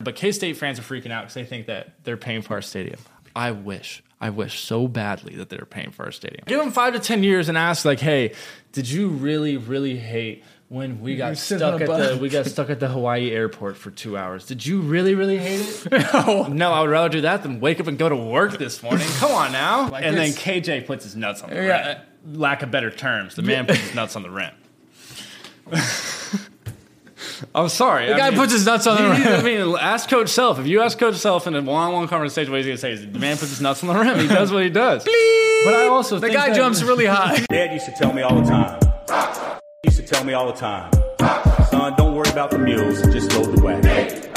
But K State fans are freaking out because they think that they're paying for our stadium. I wish, I wish so badly that they're paying for our stadium. Give them five to ten years and ask, like, hey, did you really, really hate when we got sit on stuck at bus. the we got stuck at the Hawaii airport for two hours? Did you really, really hate it? no. no, I would rather do that than wake up and go to work this morning. Come on now. Like and then. KJ puts his nuts on the Yeah. rim. Lack of better terms, the man puts his nuts on the rim. I'm sorry. The guy puts his nuts on the rim. I mean, ask Coach Self. If you ask Coach Self in a one-on-one conversation, what he's gonna say is, "The man puts his nuts on the rim. He does what he does." But I also The think guy that- jumps really high. Dad used to tell me all the time. He used to tell me all the time. Son, don't worry about the mules, just load the wagon.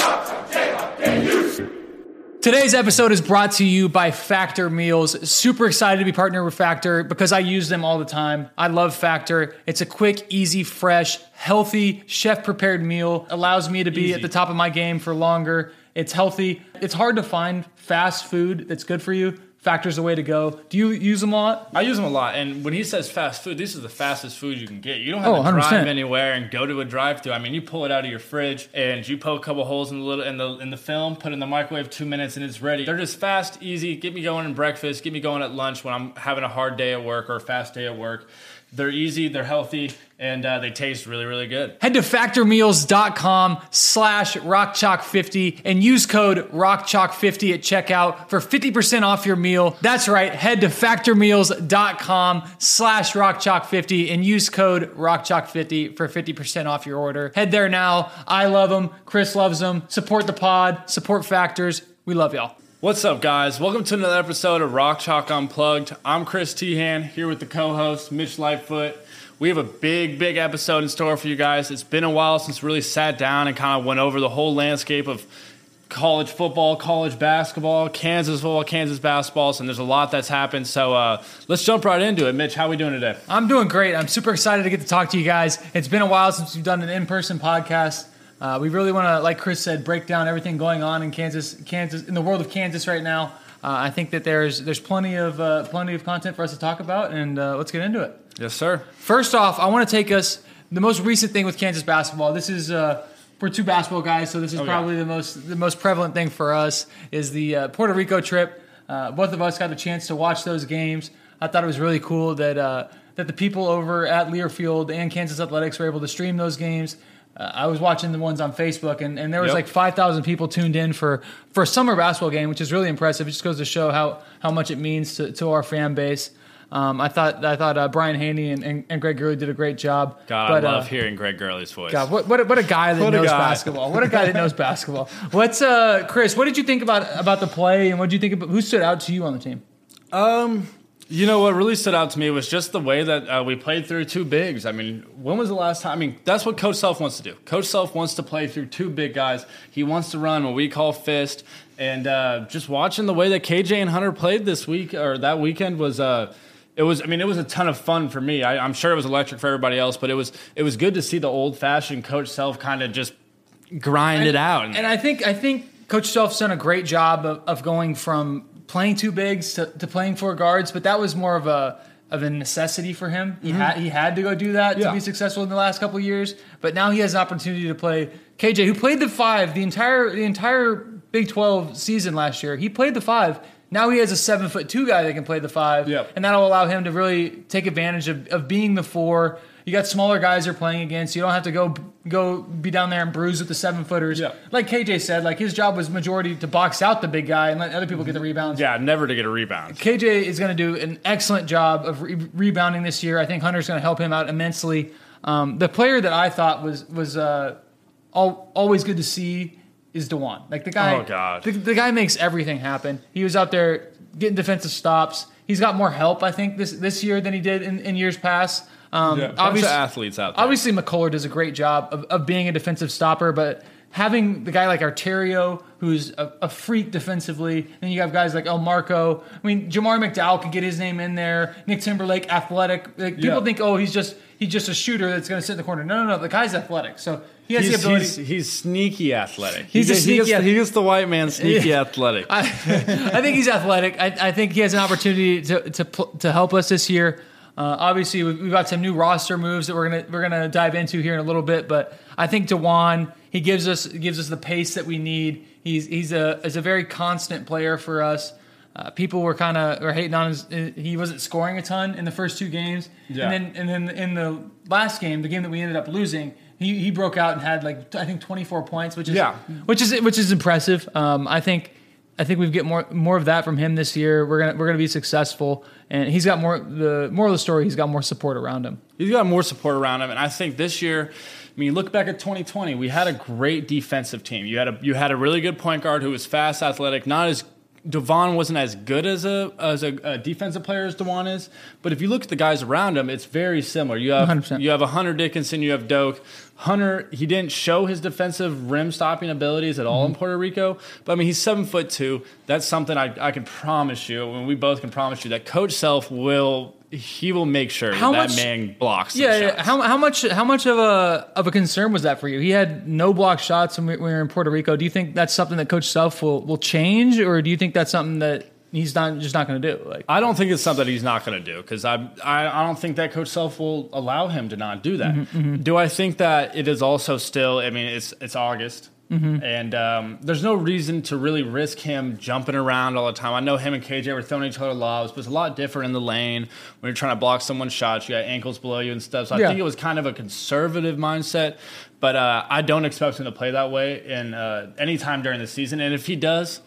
Today's episode is brought to you by Factor Meals. Super excited to be partnered with Factor because I use them all the time. I love Factor. It's a quick, easy, fresh, healthy, chef prepared meal. Allows me to be Easy. at the top of my game for longer. It's healthy. It's hard to find fast food that's good for you. Factor's the way to go. Do you use them a lot? I use them a lot, and when he says fast food, this is the fastest food you can get. You don't have Oh, to 100%. drive anywhere and go to a drive-through. I mean, you pull it out of your fridge and you poke a couple holes in the little in the in the film, put it in the microwave two minutes, and it's ready. They're just fast, easy. Get me going in breakfast. Get me going at lunch when I'm having a hard day at work or a fast day at work. They're easy. They're healthy, and uh, they taste really, really good. Head to factormeals.com slash rockchalk50 and use code rockchalk50 at checkout for 50% off your meal. That's right. Head to factormeals.com slash rockchalk50 and use code rockchalk50 for 50% off your order. Head there now. I love them. Chris loves them. Support the pod. Support Factors. We love y'all. What's up, guys? Welcome to another episode of Rock Chalk Unplugged. I'm Chris Teahan here with the co-host Mitch Lightfoot. We have a big, big episode in store for you guys. It's been a while since we really sat down and kind of went over the whole landscape of college football, college basketball, Kansas football, Kansas basketball, and there's a lot that's happened. So uh, let's jump right into it. Mitch, how are we doing today? I'm doing great. I'm super excited to get to talk to you guys. It's been a while since we've done an in-person podcast. Uh, we really want to, like Chris said, break down everything going on in Kansas, Kansas, in the world of Kansas right now. Uh, I think that there's there's plenty of uh, plenty of content for us to talk about, and uh, let's get into it. Yes, sir. First off, I want to take us the most recent thing with Kansas basketball. This is uh, we're two basketball guys, so this is Oh, yeah. probably the most the most prevalent thing for us is the uh, Puerto Rico trip. Uh, both of us got the chance to watch those games. I thought it was really cool that uh, that the people over at Learfield and Kansas Athletics were able to stream those games. Uh, I was watching the ones on Facebook, and, and there was Yep. like five thousand people tuned in for for a summer basketball game, which is really impressive. It just goes to show how how much it means to, to our fan base. Um, I thought I thought uh, Brian Hanni and, and, and Greg Gurley did a great job. God, but, I love uh, hearing Greg Gurley's voice. God, what, what, a, what a guy that What a knows guy. basketball. What a guy that knows basketball. What's uh, Chris? What did you think about about the play, and what did you think about who stood out to you on the team? Um, you know what really stood out to me was just the way that uh, we played through two bigs. I mean, when was the last time? I mean, that's what Coach Self wants to do. Coach Self wants to play through two big guys. He wants to run what we call fist. And uh, just watching the way that KJ and Hunter played this week or that weekend was. Uh, it was. I mean, it was a ton of fun for me. I, I'm sure it was electric for everybody else, but it was. It was good to see the old-fashioned Coach Self kind of just grind it out. And I think I think Coach Self's done a great job of, of going from playing two bigs to, to playing four guards, but that was more of a of a necessity for him. He mm-hmm. had he had to go do that Yeah. to be successful in the last couple of years. But now he has an opportunity to play KJ, who played the five the entire the entire Big Twelve season last year. He played the five. Now he has a seven foot two guy that can play the five, Yep. and that'll allow him to really take advantage of, of being the four. You got smaller guys you're playing against. You don't have to go go be down there and bruise with the seven footers. Yeah. Like KJ said, like his job was majority to box out the big guy and let other people get the rebounds. yeah, never to get a rebound. KJ is going to do an excellent job of re- rebounding this year. I think Hunter's going to help him out immensely. Um, the player that I thought was was uh, al- always good to see is Dajuan. Like the guy, Oh, God. The, the guy makes everything happen. He was out there getting defensive stops. He's got more help, I think, this this year than he did in, in years past. Um, Yeah, obviously, of athletes out there. Obviously, McCullar does a great job of, of being a defensive stopper, but having the guy like Arterio, who's a, a freak defensively, then you have guys like Elmarko. I mean, Jamari McDowell could get his name in there. Nick Timberlake, athletic. Like, people Yeah. think, oh, he's just he's just a shooter that's going to sit in the corner. No, no, no. The guy's athletic, so he has He's, the ability. he's, he's sneaky athletic. He's he, a sneaky he, gets, ath- he gets the white man sneaky Yeah. athletic. I, I think he's athletic. I, I think he has an opportunity to to to help us this year. Uh, obviously, we've, we've got some new roster moves that we're gonna we're gonna dive into here in a little bit. But I think Dajuan He gives us gives us the pace that we need. He's he's a is a very constant player for us. Uh, people were kind of or hating on his. He wasn't scoring a ton in the first two games, Yeah. and then and then in the last game, the game that we ended up losing, he, he broke out and had like I think 24 points, which is Yeah. which is which is impressive. Um, I think I think we get more more of that from him this year. We're gonna we're gonna be successful, and he's got more. The moral of the story, he's got more support around him. He's got more support around him, and I think this year, I mean, look back at 2020, we had a great defensive team. You had a you had a really good point guard who was fast, athletic, not as Devon wasn't as good as a as a, a defensive player as Dajuan is, but if you look at the guys around him, it's very similar. You have 100%. you have a Hunter Dickinson, you have Doak. Hunter, he didn't show his defensive rim stopping abilities at all in Puerto Rico, but I mean he's seven foot two. That's something I, I can promise you, and we both can promise you that Coach Self will he will make sure How that much- man blocks. Yeah, yeah. How, how much how much of a of a concern was that for you? He had no block shots when we, were in Puerto Rico. Do you think that's something that Coach Self will will change, or do you think that's something that he's not just not going to do? Like, I don't think it's something he's not going to do because I, I I don't think that Coach Self will allow him to not do that. Mm-hmm, mm-hmm. Do I think that it is also still? I mean, it's it's August. And um, there's no reason to really risk him jumping around all the time. I know him and KJ were throwing each other lobs, but it's a lot different in the lane when you're trying to block someone's shots. You got ankles below you and stuff. So I Yeah. think it was kind of a conservative mindset. But uh, I don't expect him to play that way in uh, any time during the season. And if he does,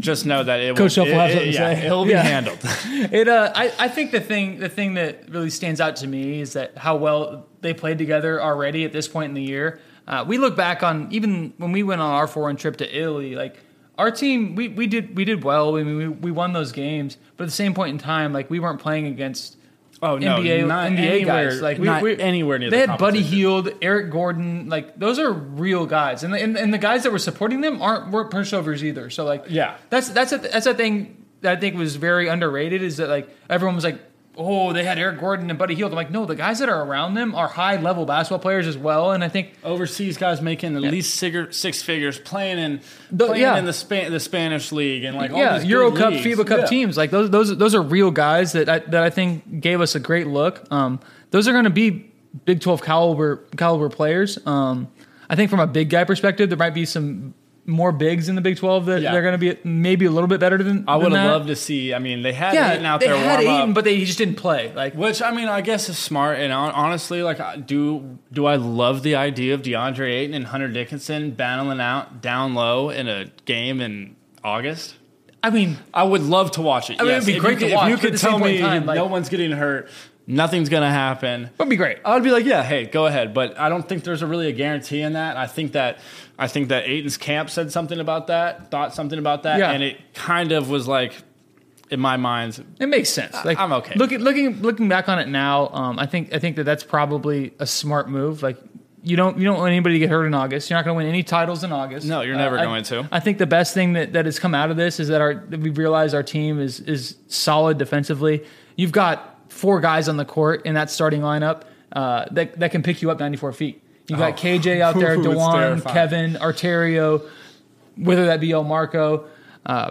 just know that it Coach will, Self will have it- to yeah, say. It'll be Yeah. handled. It uh, I, I think the thing the thing that really stands out to me is that how well they played together already at this point in the year. Uh, we look back on even when we went on our foreign trip to Italy, like our team, we, we did we did well. I mean, we, we won those games, but at the same point in time, like we weren't playing against Oh no, NBA not NBA anywhere, guys. Like we, not we, anywhere near. They the had Buddy. Hield, Eric Gordon. Like those are real guys, and the, and, and the guys that were supporting them aren't weren't pushovers either. So like Yeah. that's that's a, that's a thing that I think was very underrated. Is that like everyone was like. Oh, they had Eric Gordon and Buddy Hield. I'm like, no, the guys that are around them are high level basketball players as well. And I think overseas guys making at least six, six figures, playing in The- playing yeah. in the Span, the Spanish league and like all yeah, these Euro Cup, leagues. FIBA Cup Yeah. teams, like those, those, those are real guys that I, that I think gave us a great look. Um, those are going to be Big Twelve caliber caliber players. Um, I think from a big guy perspective, there might be some more bigs in the Big Twelve that Yeah. they're going to be maybe a little bit better than. I would have loved to see. I mean, they had Yeah, out they there had warm Ayton, up, but they he just didn't play. Like which I mean, I guess is smart. And honestly, like, do do I love the idea of DeAndre Ayton and Hunter Dickinson battling out down low in a game in August? I mean, I would love to watch it. I mean, yes. it'd be If great you to watch, If you could at the same tell me time, like- no one's getting hurt, nothing's gonna happen. would be great. I would be like, yeah, hey, go ahead. But I don't think there's a really a guarantee in that. I think that I think that Ayton's camp said something about that, thought something about that, Yeah. and it kind of was like, in my mind, It makes sense. Like I'm okay. Looking looking looking back on it now, um, I think I think that that's probably a smart move. Like you don't you don't want anybody to get hurt in August. You're not going to win any titles in August. No, you're never I- going to. I think the best thing that, that has come out of this is that our that we've realized our team is is solid defensively. You've got four guys on the court in that starting lineup uh, that that can pick you up 94 feet. You got Oh. KJ out there, Dajuan. Kevin, Arterio, whether that be Elmarko. Uh,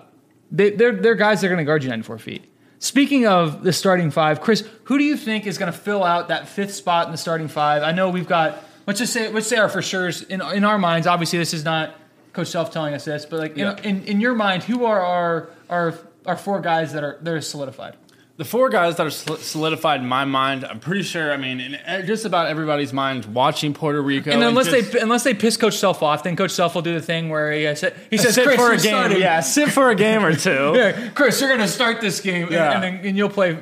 they, they're, they're guys that are going to guard you 94 feet. Speaking of the starting five, Chris, who do you think is going to fill out that fifth spot in the starting five? I know we've got let's just say let's say our for sure's in in our minds. Obviously, this is not Coach Self telling us this, but like Yeah. in, in in your mind, who are our our our four guys that are that are solidified? The four guys that are solidified in my mind, I'm pretty sure. I mean, in just about everybody's mind, watching Puerto Rico, And unless just- they unless they piss Coach Self off, then Coach Self will do the thing where he uh, says he says sit Chris, for a game, starting." yeah, sit for a game or two. Yeah, Chris, you're going to start this game, and- Yeah. and, then and you'll play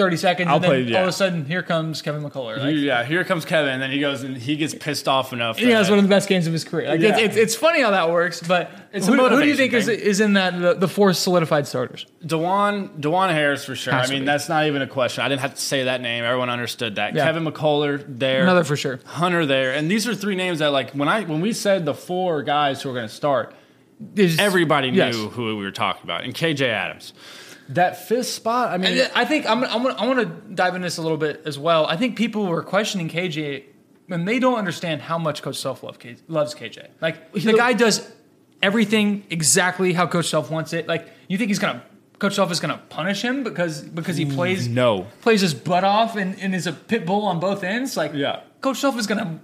30 seconds, I'll and then play, all of a sudden, here comes Kevin McCullar. Like, yeah, here comes Kevin, and then he goes and he gets pissed off enough. he has one of the best games of his career. Like, Yeah. it's, it's, it's funny how that works, but It's who, who do you think is, thing. is in that the, the four solidified starters? Dajuan Dajuan Harris for sure. Has I mean, that's not even a question. I didn't have to say that name. Everyone understood that. Yeah. Kevin McCullar there, Another for sure. Hunter there, and these are three names that like when I when we said the four guys who were going to start, everybody knew Yes. who we were talking about. And KJ Adams, that fifth spot. I mean, And I think I'm, I'm, I want to dive into this a little bit as well. I think people were questioning KJ and they don't understand how much Coach Self love K, loves KJ. Like the guy does everything exactly how Coach Self wants it. Like you think he's gonna Coach Self is gonna punish him because because he plays no. plays his butt off and, and is a pit bull on both ends. Like Yeah. Coach Self is gonna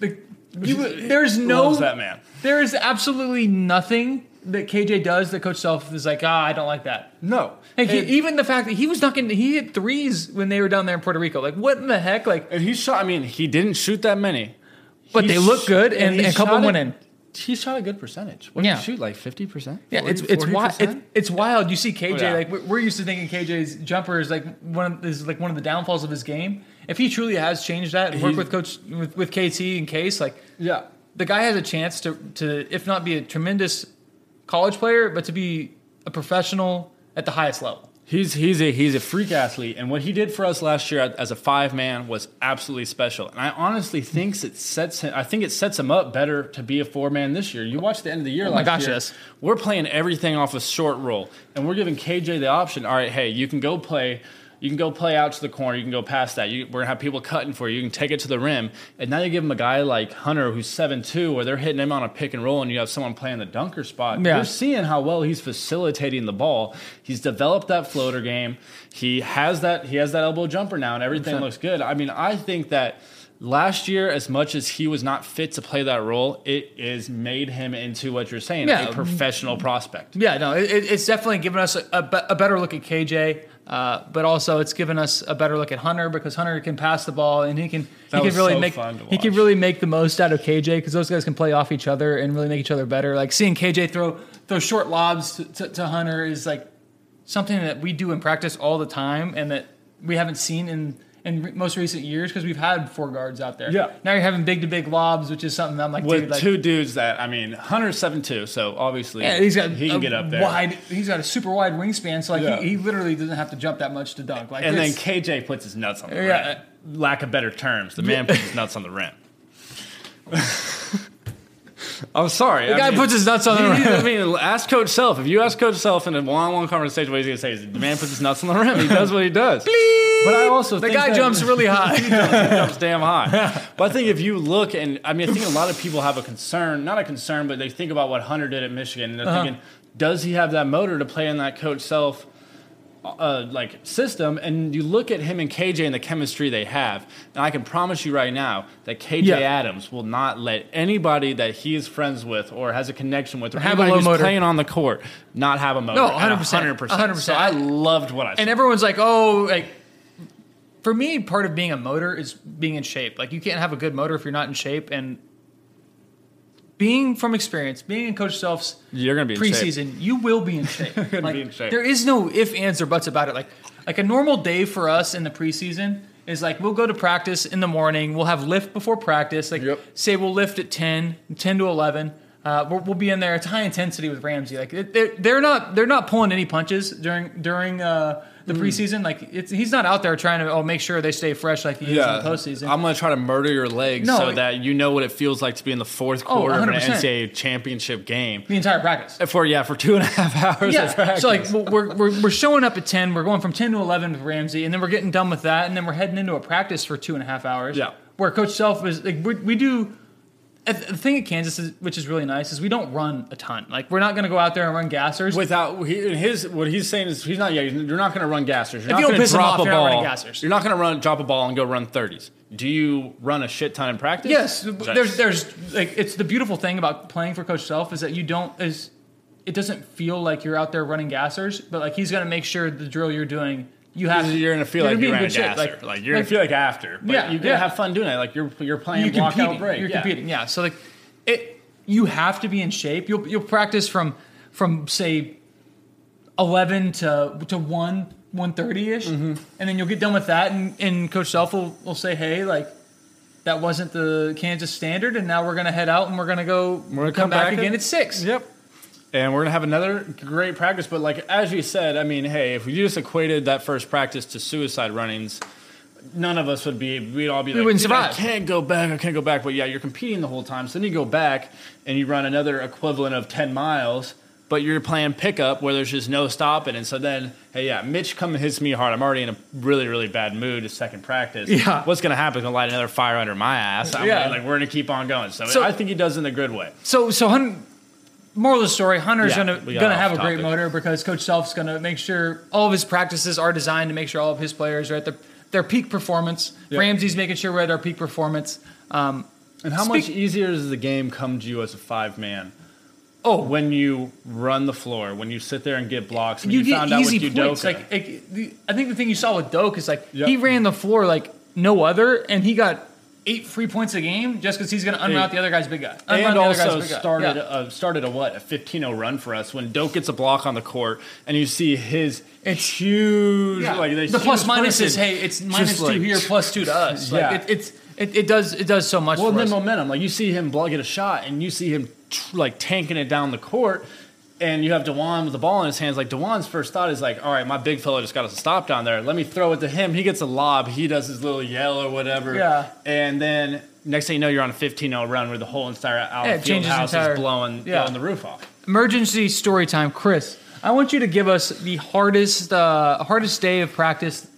like, You, there's no Loves that man. There is absolutely nothing that KJ does that Coach Self is like, ah, I don't like that. No. Like he, even the fact that he was knocking, he hit threes when they were down there in Puerto Rico. Like, what in the heck? Like, And he shot. I mean, he didn't shoot that many, But He they look good, and- and a couple went in. He shot a good percentage. What Yeah. did he shoot? Like fifty percent. yeah, it's it's wild. It's, it's wild. You see KJ Yeah. like we're- we're used to thinking KJ's jumper is like one of is like one of the downfalls of his game. If he truly has changed that and worked with Coach with, with KT and Case, like yeah. the guy has a chance to to if not be a tremendous college player, but to be a professional at the highest level. He's he's a he's a freak athlete, and what he did for us last year as a five man was absolutely special. And I honestly thinks it sets him. I think it sets him up better to be a four man this year. You watch the end of the year. Oh my gosh, year, yes. We're playing everything off a short roll, and we're giving KJ the option. All right, hey, you can go play. You can go play out to the corner. You can go past that. You, we're gonna have people cutting for you. You can take it to the rim, and now you give him a guy like Hunter who's seven two, where they're hitting him on a pick and roll, and you have someone playing the dunker spot. Yeah. You're seeing how well he's facilitating the ball. He's developed that floater game. He has that. He has that elbow jumper now, and everything looks good. I mean, I think that last year, as much as he was not fit to play that role, it is made him into what you're saying, Yeah. a professional prospect. Yeah, no, it, it- it's definitely given us a, a, a better look at KJ, uh, but also it's given us a better look at Hunter because Hunter can pass the ball and he can That he can really so make he can really make the most out of KJ because those guys can play off each other and really make each other better. Like seeing KJ throw throw short lobs to, to, to Hunter is like something that we do in practice all the time and that we haven't seen in in re- most recent years because we've had four guards out there. Yeah. Now you're having big to big lobs, which is something that I'm like, With dude, like, two dudes that I mean, Hunter's seven two, so obviously Yeah, he's got he can get up there. Wide, he's got a super wide wingspan, so like Yeah. he, he literally doesn't have to jump that much to dunk. Like and then KJ puts his nuts on the Yeah. rim. Lack of better terms, the man puts his nuts on the rim. I'm sorry. the guy puts his nuts on the rim. I mean, ask Coach Self. If you ask Coach Self in a one-on-one conversation, what he's gonna say is, "The man puts his nuts on the rim. He does what he does." But I also think The guy jumps really high. he jumps damn high. But I think if you look, and I mean, I think a lot of people have a concern, not a concern, but they think about what Hunter did at Michigan, and they're Uh-huh. thinking, does he have that motor to play in that Coach Self? Uh, like system, and you look at him and KJ and the chemistry they have, and I can promise you right now that KJ Yeah. Adams will not let anybody that he is friends with or has a connection with or Have a anybody low who's motor. playing on the court not have a motor. No, 100%, 100%. 100%. So I loved what I saw. and everyone's like, oh, like for me, part of being a motor is being in shape. Like you can't have a good motor if you're not in shape. And being from experience, being in Coach Self's You're gonna be in shape. preseason, you will be in shape. gonna like, be in shape. There is no if, ands, or buts about it. Like like a normal day for us in the preseason is like we'll go to practice in the morning. We'll have lift before practice. Like Yep. say we'll lift at 10, 10 to eleven. Uh, we'll, we'll be in there. It's high intensity with Ramsey. Like they're, they're not they're not pulling any punches during during uh, the Hmm. preseason. Like it's, he's not out there trying to oh make sure they stay fresh like he is in the postseason. I'm going to try to murder your legs No, so it- that you know what it feels like to be in the fourth Oh, quarter of an NCAA championship game. the entire practice. For yeah, for two and a half hours of Yeah. practice. So like we're, we're we're showing up at ten. We're going from ten to eleven with Ramsey, and then we're getting done with that, and then we're heading into a practice for two and a half hours. Yeah. Where Coach Self is like we, we do. The thing at Kansas, is, which is really nice, is we don't run a ton. Like we're not going to go out there and run gassers. without he, his what he's saying is he's not yeah you're not going to run gassers. You're If not you don't going to piss drop off, a you're ball. running. You're not going to run drop a ball and go run 30s. Do you run a shit ton in practice? yes, Nice. there's there's like it's the beautiful thing about playing for Coach Self is that you don't is it doesn't feel like you're out there running gassers, but like he's going to make sure the drill you're doing. You have You're gonna feel you're like gonna be you in good shape. gasser. Like, you're gonna feel like after. But Yeah, you're gonna yeah. have fun doing it. Like you're you're playing you're block competing. out break. You're yeah. competing, yeah. So like, it you have to be in shape. You'll you'll practice from from say eleven to to one one thirty ish, Mm-hmm. and then you'll get done with that, and, and Coach Self will, will say, hey, like. That wasn't the Kansas standard, and now we're gonna head out and we're gonna go. We're gonna come, come back, back again at six. Yep. And we're gonna have another great practice. But like as you said, I mean, hey, if we just equated that first practice to suicide runnings, none of us would be. We'd all be like, wouldn't "Dude, I can't go back. I can't go back. But yeah, you're competing the whole time. So then you go back and you run another equivalent of ten miles. But you're playing pickup where there's just no stopping, and so then, hey, yeah, Mitch come and hits me hard. I'm already in a really, really bad mood. It's second practice. Yeah. what's gonna happen? Gonna light another fire under my ass. I'm Yeah. gonna, like we're gonna keep on going. So, So- I think he does in a good way. So so Hun- moral of the story, Hunter's Yeah, gonna we got gonna off have a great topic. motor because Coach Self's gonna make sure all of his practices are designed to make sure all of his players are at their their peak performance. Yep. Ramsey's making sure we're at our peak performance. Um, And how Speak- much easier does the game come to you as a five man? Oh, When you run the floor, when you sit there and get blocks, when you, you, get found out easy with points. Udoka. Like, like, the, I think the thing you saw with Doak is like Yep. he ran the floor like no other, and he got eight free points a game just because he's going to unroute Hey. the other guy's big guy. Unroute and the other guy's also started Yeah. uh, started a what a 15-0 run for us when Doak gets a block on the court and you see his It's- huge Yeah. like the plus huge minus is hey, it's two like- here, plus two to us. Like, Yeah. it, it's it, it does it does so much Well, then us. momentum. Like you see him block get a shot, and you see him tr- like tanking it down the court, and you have Dajuan with the ball in his hands. Like Dajuan's first thought is like, all right, my big fella just got us a stop down there. Let me throw it to him. He gets a lob. He does his little yell or whatever. Yeah. And then next thing you know, you're on a 15-0 run where the whole entire out Yeah, house entire- is blowing, yeah. blowing the roof off. Emergency story time, Chris. I want you to give us the hardest uh, hardest day of practice,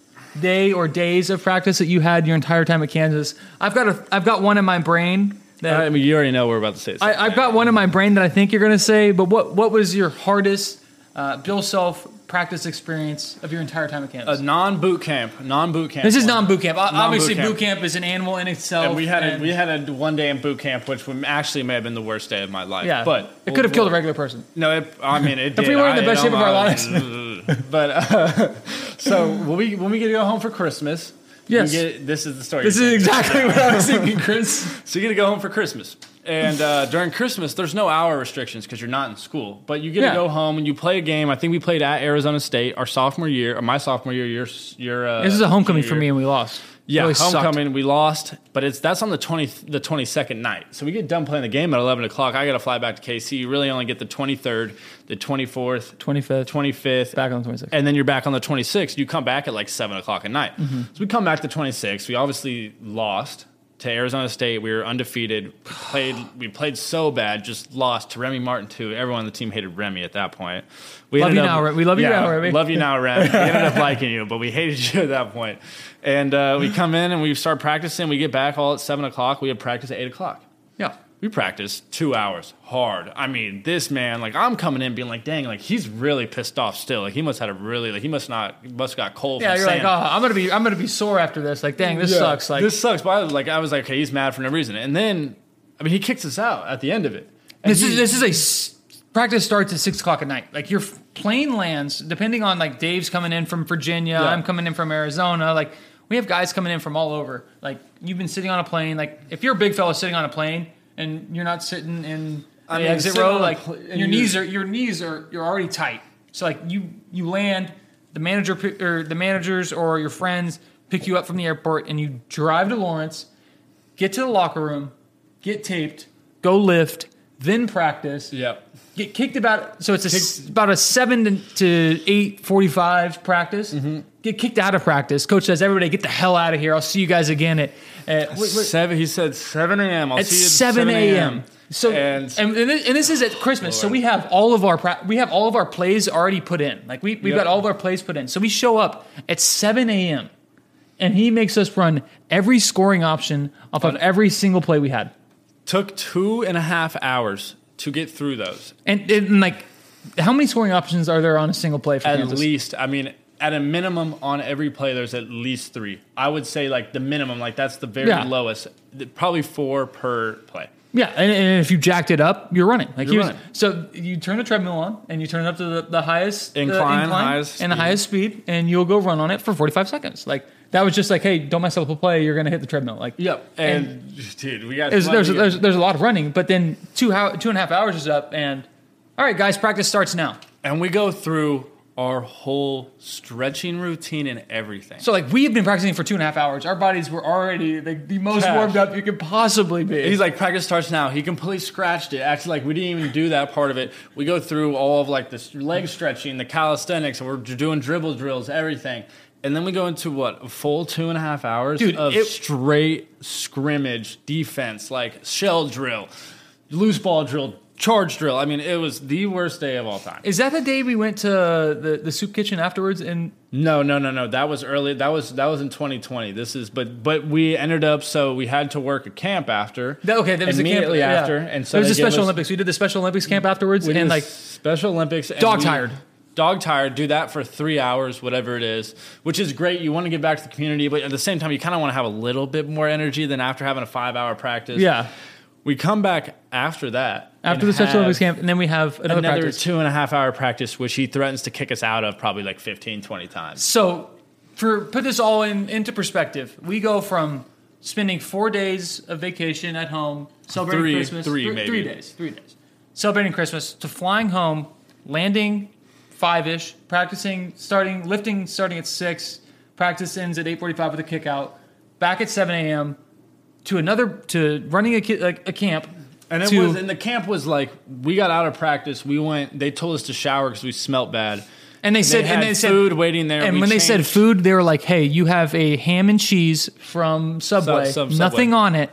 day or days of practice that you had your entire time at Kansas. I've got a I've got one in my brain that I mean, you already know we're about to say. This. I, I've got one in my brain that I think you're going to say. But what what was your hardest uh, Bill Self practice experience of your entire time at Kansas? a non-boot camp, non-boot camp. this is one. non boot camp. Obviously, boot camp is an animal in itself. And we had a, we had a one day in boot camp, which actually may have been the worst day of my life. yeah, but it could have killed a regular person. No, it, I mean it. If we weren't in the I- best shape of our lives. but uh, so when we when we get to go home for Christmas, Yes. get, this is the story. This is exactly what I was thinking, Chris. so you get to go home for Christmas, and uh, during Christmas, there's no hour restrictions because you're not in school. But you get Yeah. to go home and you play a game. I think we played at Arizona State our sophomore year, or my sophomore year. Your your uh, This is a homecoming for me, and we lost. Yeah, Really sucked. homecoming. We lost, but it's that's on the twenty the twenty second night. So we get done playing the game at eleven o'clock. I got to fly back to KC. You really only get the twenty third, the twenty fourth, 25th, twenty fifth, back on the 26th. and then you're back on the 26th. You come back at like 7 o'clock at night. Mm-hmm. So we come back to 26th. We obviously lost to Arizona State. We were undefeated. We played, we played so bad, just lost to Remy Martin, too. Everyone on the team hated Remy at that point. We Love you now, Re- we love you yeah, now, Remy. Love you now, Remy. We ended up liking you, but we hated you at that point. And uh, we come in and we start practicing. We get back all at 7 o'clock. We had practice at 8 o'clock. yeah. We practiced two hours hard. I mean, this man, like, I'm coming in being like, dang, like he's really pissed off still. Like he must have had a really, like he must not, must got cold. Yeah, you're like, oh, I'm gonna be, I'm gonna be sore after this. Like, dang, this Yeah, sucks. Like, this sucks. But I was like, I was like, okay, he's mad for no reason. And then, I mean, he kicks us out at the end of it. This he- is this is a s- practice starts at six o'clock at night. Like your plane lands, depending on like Dave's coming in from Virginia, Yeah. I'm coming in from Arizona. Like we have guys coming in from all over. Like you've been sitting on a plane. Like if you're a big fella sitting on a plane and you're not sitting in I the mean, exit row, like pl- and your knees are your knees are you're already tight. So like you you land, the manager or the managers or your friends pick you up from the airport and you drive to Lawrence, get to the locker room, get taped, go lift, then practice. Yep. Get kicked about so it's a s about a seven to, to eight forty five practice. Mm-hmm. Get kicked out of practice. Coach says, "Everybody, get the hell out of here. I'll see you guys again at at, wait, wait, Seven. He said seven a.m. I'll at see you at seven a.m." So and, and, and, this, is at Christmas. So we have all of our pra- we have all of our plays already put in. Like we we've Yep. got all of our plays put in. So we show up at seven a.m. and he makes us run every scoring option off of every single play we had. took two and a half hours to get through those. And, and like, how many scoring options are there on a single play for At Kansas? least, I mean, at a minimum on every play, there's at least three. I would say like the minimum, like that's the very Yeah. lowest. Probably four per play. Yeah, and, and if you jacked it up, you're running. Like You're was, running. so you turn the treadmill on and you turn it up to the, the highest uh, Incline, highest and the highest speed, and you'll go run on it for 45 seconds. Like that was just like, hey, don't mess up a play. You're gonna hit the treadmill. Like Yep. And, dude, we got there's there's, there's there's a lot of running, but then two how, two and a half hours is up, and all right, guys, practice starts now. and we go through our whole stretching routine and everything. So like we have been practicing for two and a half hours. Our bodies were already like the most Trash. warmed up you could possibly be. He's like, practice starts now. He completely scratched it. Actually, like we didn't even do that part of it. We go through all of like the leg stretching, the calisthenics, and we're doing dribble drills, everything. And then we go into what a full two and a half hours Dude, of it- straight scrimmage defense, like shell drill, loose ball drill, charge drill. I mean, it was the worst day of all time. Is that the day we went to the, the soup kitchen afterwards? And No, no, no, no. That was early. That was that was in 2020. This is, but but we ended up so we had to work a camp after. that, okay, that was the camp immediately yeah. after, and so there was the Special us- Olympics. We did the Special Olympics camp afterwards, We did and like Special Olympics. and dog we- tired. dog tired, do that for three hours, whatever it is, which is great. You want to get back to the community, but at the same time, you kind of want to have a little bit more energy than after having a five hour practice. Yeah. We come back after that. After the Special Olympics camp, and then we have another, Another practice. two and a half hour practice, which he threatens to kick us out of probably like 15, 20 times. So, for put this all in into perspective, we go from spending four days of vacation at home, celebrating Three- Christmas, three three, maybe. three days, three days, celebrating Christmas, to flying home, landing five ish, practicing, starting lifting, starting at six, practice ends at eight forty five with a kick out, back at seven a.m. to another to running a ki- like a camp. And it to, was, and the camp was like, we got out of practice. We went. They told us to shower because we smelt bad. and they said They and they said food waiting there. And when they said food, they were like, "Hey, you have a ham and cheese from Subway, Sub- Subway. nothing on it."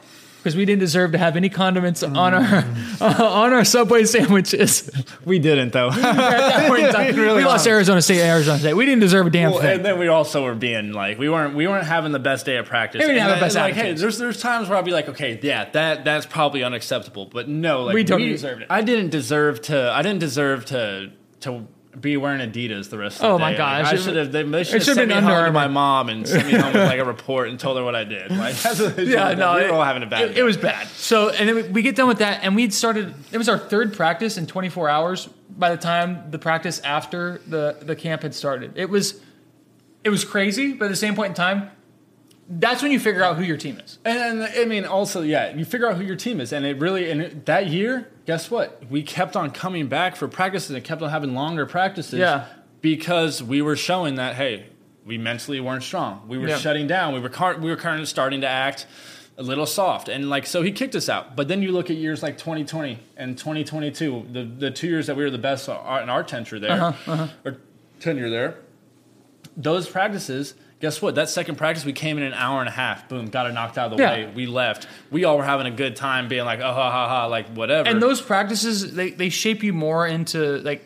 Because we didn't deserve to have any condiments on our Mm. on our Subway sandwiches. we didn't though. At that point in time, Really we lost. Arizona State, Arizona State. We didn't deserve a damn Well, thing. and then we also were being like, we weren't we weren't having the best day of practice. We didn't And have the best Like, hey, there's there's times where I'll be like, okay, yeah, that that's probably unacceptable. But no, like We totally deserved it. I didn't deserve to. I didn't deserve to to be wearing Adidas the rest of the day. Oh the my gosh. Like, I It- should have. They, they should it have been home Under to my mom and sent me home with like a report and told her what I did. Like that's what they should yeah, no, we it, were all having a bad. It, day. it was bad. So, and then we- we get done with that, and we'd started. It was our third practice in 24 hours. By the time the practice after the the camp had started, it was it was crazy. But at the same point in time, that's when you figure out who your team is. And, and I mean, also, yeah, you figure out who your team is, and it really, and it, that year, guess what? We kept on coming back for practices and kept on having longer practices. Yeah. because we were showing that hey, we mentally weren't strong. We were Yeah. shutting down. We were car- we were kind of starting to act a little soft, and like so, he kicked us out. But then you look at years like 2020 and 2022, the the two years that we were the best in our tenure there, Uh-huh, or tenure there those practices, guess what? That second practice, we came in an hour and a half. Boom, got it knocked out of the Yeah. way. We left. We all were having a good time, being like, oh ha ha ha, like whatever. And those practices, they, they shape you more into like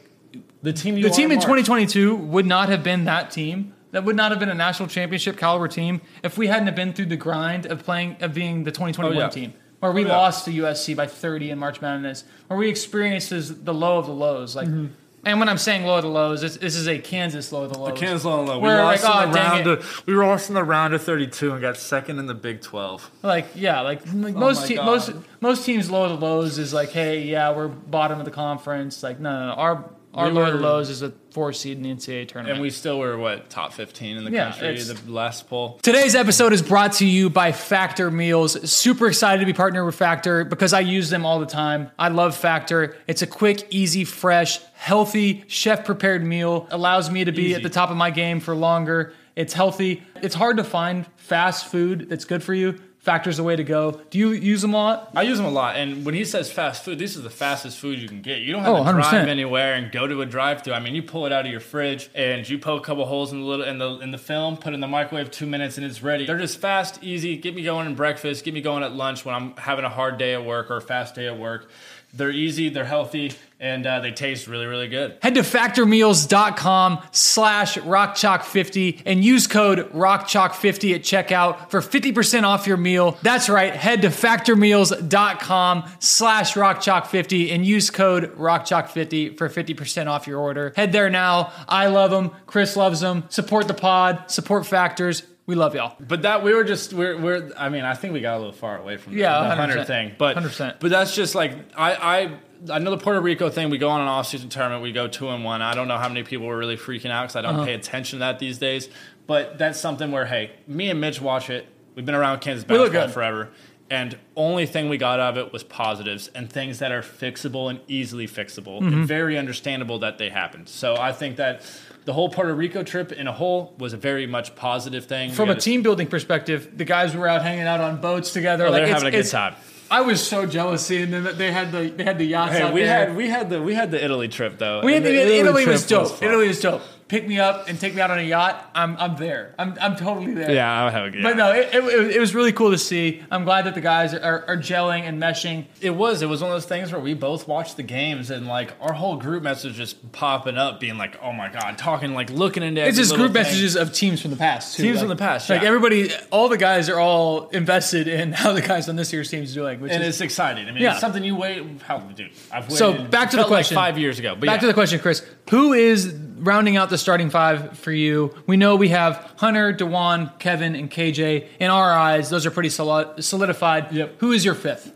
the team, you the team in more. 2022 would not have been that team. That would not have been a national championship caliber team if we hadn't have been through the grind of playing of being the 2021 Oh, yeah. team, where we Oh, yeah. lost to USC by 30 in March Madness, where we experienced the low of the lows. Like, Mm-hmm. And when I'm saying low of the lows, this, this is a Kansas low of the lows. The Kansas low and lows. We lost like, in oh, the round. Of, we were lost in the round of 32 and got second in the Big 12. Like, yeah, like, like Oh most te- most most teams low of the lows is like, hey, yeah, we're bottom of the conference. Like, no, no, no. our our We low of were- lows is a four seed in the NCAA tournament. And we still were, what, top 15 in the Yeah, country, the last poll? Today's episode is brought to you by Factor Meals. Super excited to be partnered with Factor because I use them all the time. I love Factor. It's a quick, easy, fresh, healthy, chef prepared meal. Allows me to be Easy. at the top of my game for longer. It's healthy. It's hard to find fast food that's good for you. Factor's the way to go. Do you use them a lot? I use them a lot, and when he says fast food, this is the fastest food you can get. You don't have Oh, to 100%. drive anywhere and go to a drive-through. I mean, you pull it out of your fridge and you poke a couple holes in the little in the in the film, put it in the microwave two minutes, and it's ready. They're just fast, easy. Get me going in breakfast. Get me going at lunch when I'm having a hard day at work or a fast day at work. They're easy. They're healthy, and uh, they taste really, really good. Head to factormeals.com slash rockchalk50 and use code rockchalk50 at checkout for 50% off your meal. That's right. Head to factormeals.com slash rockchalk50 and use code rockchalk50 for 50% off your order. Head there now. I love them. Chris loves them. Support the pod. Support Factors. We love y'all. But that we were just we're we're I mean I think we got a little far away from the- Yeah, the 100%. hunter thing, but 100%. but that's just like I I I know the Puerto Rico thing. We go on an off-season tournament. We go two and one. I don't know how many people were really freaking out because I Uh-huh. don't pay attention to that these days. But that's something where hey, me and Mitch watch it. We've been around Kansas basketball forever, and only thing we got out of it was positives and things that are fixable and easily fixable Mm-hmm. and very understandable that they happened. So I think that. The whole Puerto Rico trip in a whole was a very much positive thing. From a team building perspective, the guys were out hanging out on boats together. Oh, like they're having a good time. I was so jealous seeing them. They had the they had the yachts Hey, we there. had we had the we had the Italy trip though. We had And the, Italy, was dope. fun. Italy was dope. Pick me up and take me out on a yacht. I'm I'm there. I'm I'm totally there. Yeah, I would have a good. But no, it, it, it was really cool to see. I'm glad that the guys are, are gelling and meshing. It was. It was one of those things where we both watched the games and like our whole group message just popping up, being like, "Oh my god," talking like looking into. It's just group thing. messages of teams from the past. Too. Teams Like- from the past, Like yeah. everybody, all the guys are all invested in how the guys on this year's team is doing. Which and is, it's exciting. I mean, Yeah. it's something you wait. How dude? I've waited. So, back to the felt like question. five years ago. But back yeah. to the question, Chris. Who is rounding out the starting five for you, we know we have Hunter, Dajuan, Kevin, and KJ. In our eyes, those are pretty solidified. Yep. Who is your fifth?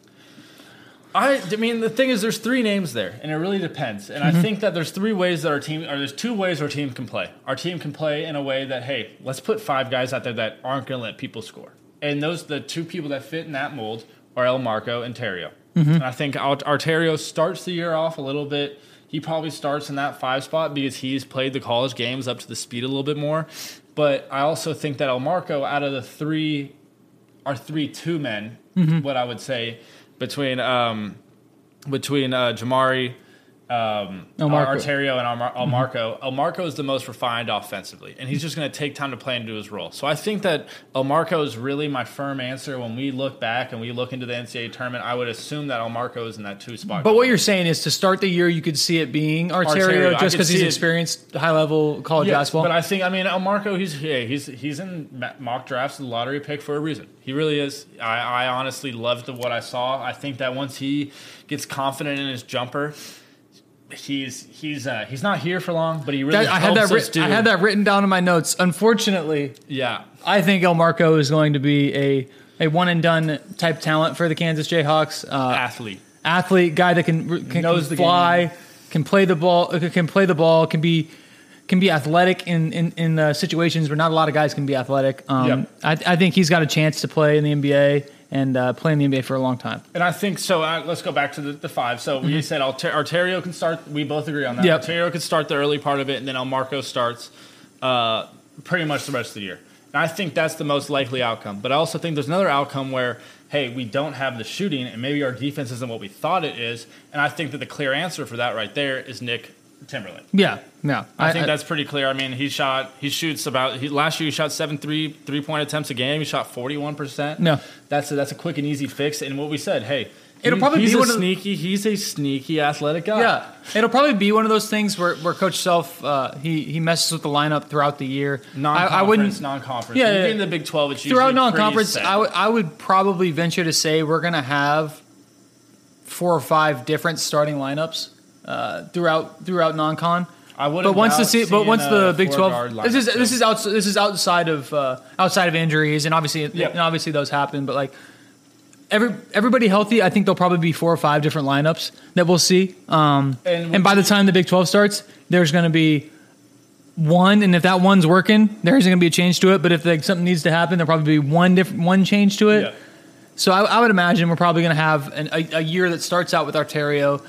I, I mean, the thing is, there's three names there, and it really depends. And Mm-hmm. I think that there's three ways that our team, or there's two ways our team can play. Our team can play in a way that, hey, let's put five guys out there that aren't going to let people score. And those, the two people that fit in that mold are Elmarko and Terrio. Mm-hmm. And I think Ar- Arterio starts the year off a little bit. He probably starts in that five spot because he's played the college games up to the speed a little bit more. But I also think that Elmarko, out of the three are three two men. Mm-hmm. What I would say between um, between uh, Jamari, um, El. Arterio, and Almar- Elmarko. El Marco is the most refined offensively, and he's just going to take time to play into his role. So I think that Elmarko is really my firm answer when we look back and we look into the NCAA tournament. I would assume that Elmarko is in that two spot. But what you're saying is to start the year, you could see it being Arterio, Arterio, just because he's experienced high level college Yes, basketball. but I think I mean Elmarko. He's yeah, he's he's in mock drafts, the lottery pick for a reason. He really is. I, I honestly loved what I saw. I think that once he gets confident in his jumper, he's he's uh, he's not here for long, but he really That- I had helps that. us Writ- do. I had that written down in my notes. Unfortunately, Yeah, I think Elmarko is going to be a a one and done type talent for the Kansas Jayhawks. Uh, athlete. athlete, guy that can can, Knows can the fly, game. can play the ball, uh, can play the ball, can be can be athletic in in, in uh, situations where not a lot of guys can be athletic. Um, Yep. I, I think he's got a chance to play in the NBA and uh, play in the NBA for a long time. And I think so. Uh, let's go back to the, the five. So we said Alter- Arterio can start. We both agree on that. Mm-hmm. Yep. Arterio can start the early part of it, and then Elmarko starts uh, pretty much the rest of the year. And I think that's the most likely outcome. But I also think there's another outcome where, hey, we don't have the shooting, and maybe our defense isn't what we thought it is. And I think that the clear answer for that right there is Nick Timberlake. Yeah, yeah. I, think that's pretty clear. I mean, he shot, he shoots about. He, last year, he shot seven three three point attempts a game. He shot forty one percent. No. that's a, that's a quick and easy fix. And what we said, hey, It'll he- probably he's be a one of sneaky. He's a sneaky athletic guy. Yeah, it'll probably be one of those things where, where Coach Self uh, he he messes with the lineup throughout the year. non-conference, I, I wouldn't non-conference. Yeah, Yeah, yeah. in the Big Twelve, it's throughout non-conference. pretty set. I would I would probably venture to say we're gonna have four or five different starting lineups uh, throughout throughout non-con. I wouldn't But once the se- but once the Big Twelve, this is this is this is outside of uh, outside of injuries, and obviously Yep. and obviously those happen. But like every everybody healthy, I think there'll probably be four or five different lineups that we'll see. Um, And- and, by the time the Big Twelve starts, there's going to be one, and if that one's working, there isn't going to be a change to it. But if like, something needs to happen, there'll probably be one different one change to it. Yeah. So I, I would imagine we're probably going to have an, a, a year that starts out with Arterio.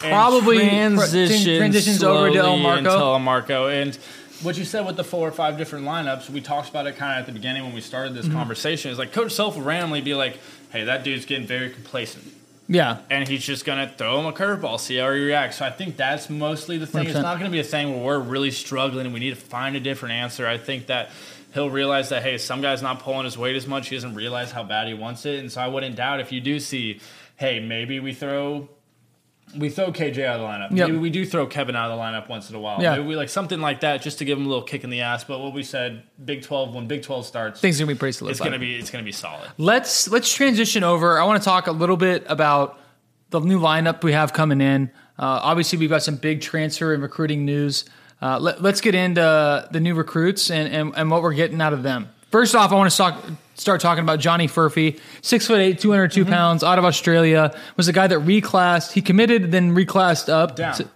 Probably transitions, transitions over to Elmarko. El Marco. And what you said with the four or five different lineups, we talked about it kind of at the beginning when we started Mm-hmm. this conversation. Is like Coach Self will randomly be like, "Hey, that dude's getting very complacent." Yeah, and he's just gonna throw him a curveball, see how he reacts. So I think that's mostly the thing. It's 100%. not gonna be a thing where we're really struggling and we need to find a different answer. I think that he'll realize that hey, some guy's not pulling his weight as much. He doesn't realize how bad he wants it, and so I wouldn't doubt if you do see, hey, maybe we throw. We throw KJ out of the lineup. Yep. Maybe we do throw Kevin out of the lineup once in a while. Yeah. Maybe we like something like that just to give him a little kick in the ass. But what we said, Big Twelve, when Big Twelve starts, things are going to be pretty solid. it's gonna be it's gonna be solid. Let's let's transition over. I want to talk a little bit about the new lineup we have coming in. Uh, obviously, we've got some big transfer and recruiting news. Uh, let, us get into the new recruits and, and, and what we're getting out of them. First off, I want to talk, start talking about Johnny Furphy, six foot eight, two hundred Mm-hmm. pounds, out of Australia. Was a guy that reclassed. He committed, then reclassed up. Down. to-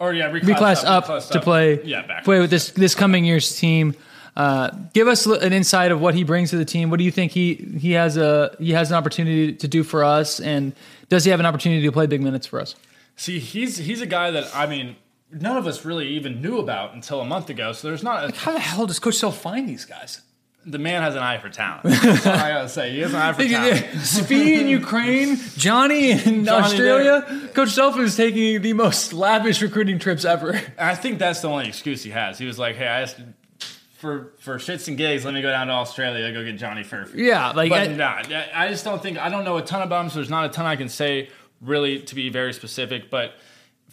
or yeah, reclass, reclass up, reclass to play Yeah, play with this this coming year's team. Uh, give us an insight of what he brings to the team. What do you think he he has a he has an opportunity to do for us, and does he have an opportunity to play big minutes for us? See, he's he's a guy that I mean, none of us really even knew about until a month ago. So there's not a, How the hell does Coach Self find these guys? The man has an eye for talent. That's all I gotta say. He has an eye for talent. Svi in Ukraine, Johnny in Australia. Coach Self is taking the most lavish recruiting trips ever. And I think that's the only excuse he has. He was like, "Hey, I asked for for shits and gigs. Let me go down to Australia, go get Johnny Furphy." Yeah, like but I- nah, I- I just don't think I don't know a ton about him. So there's not a ton I can say really to be very specific, but.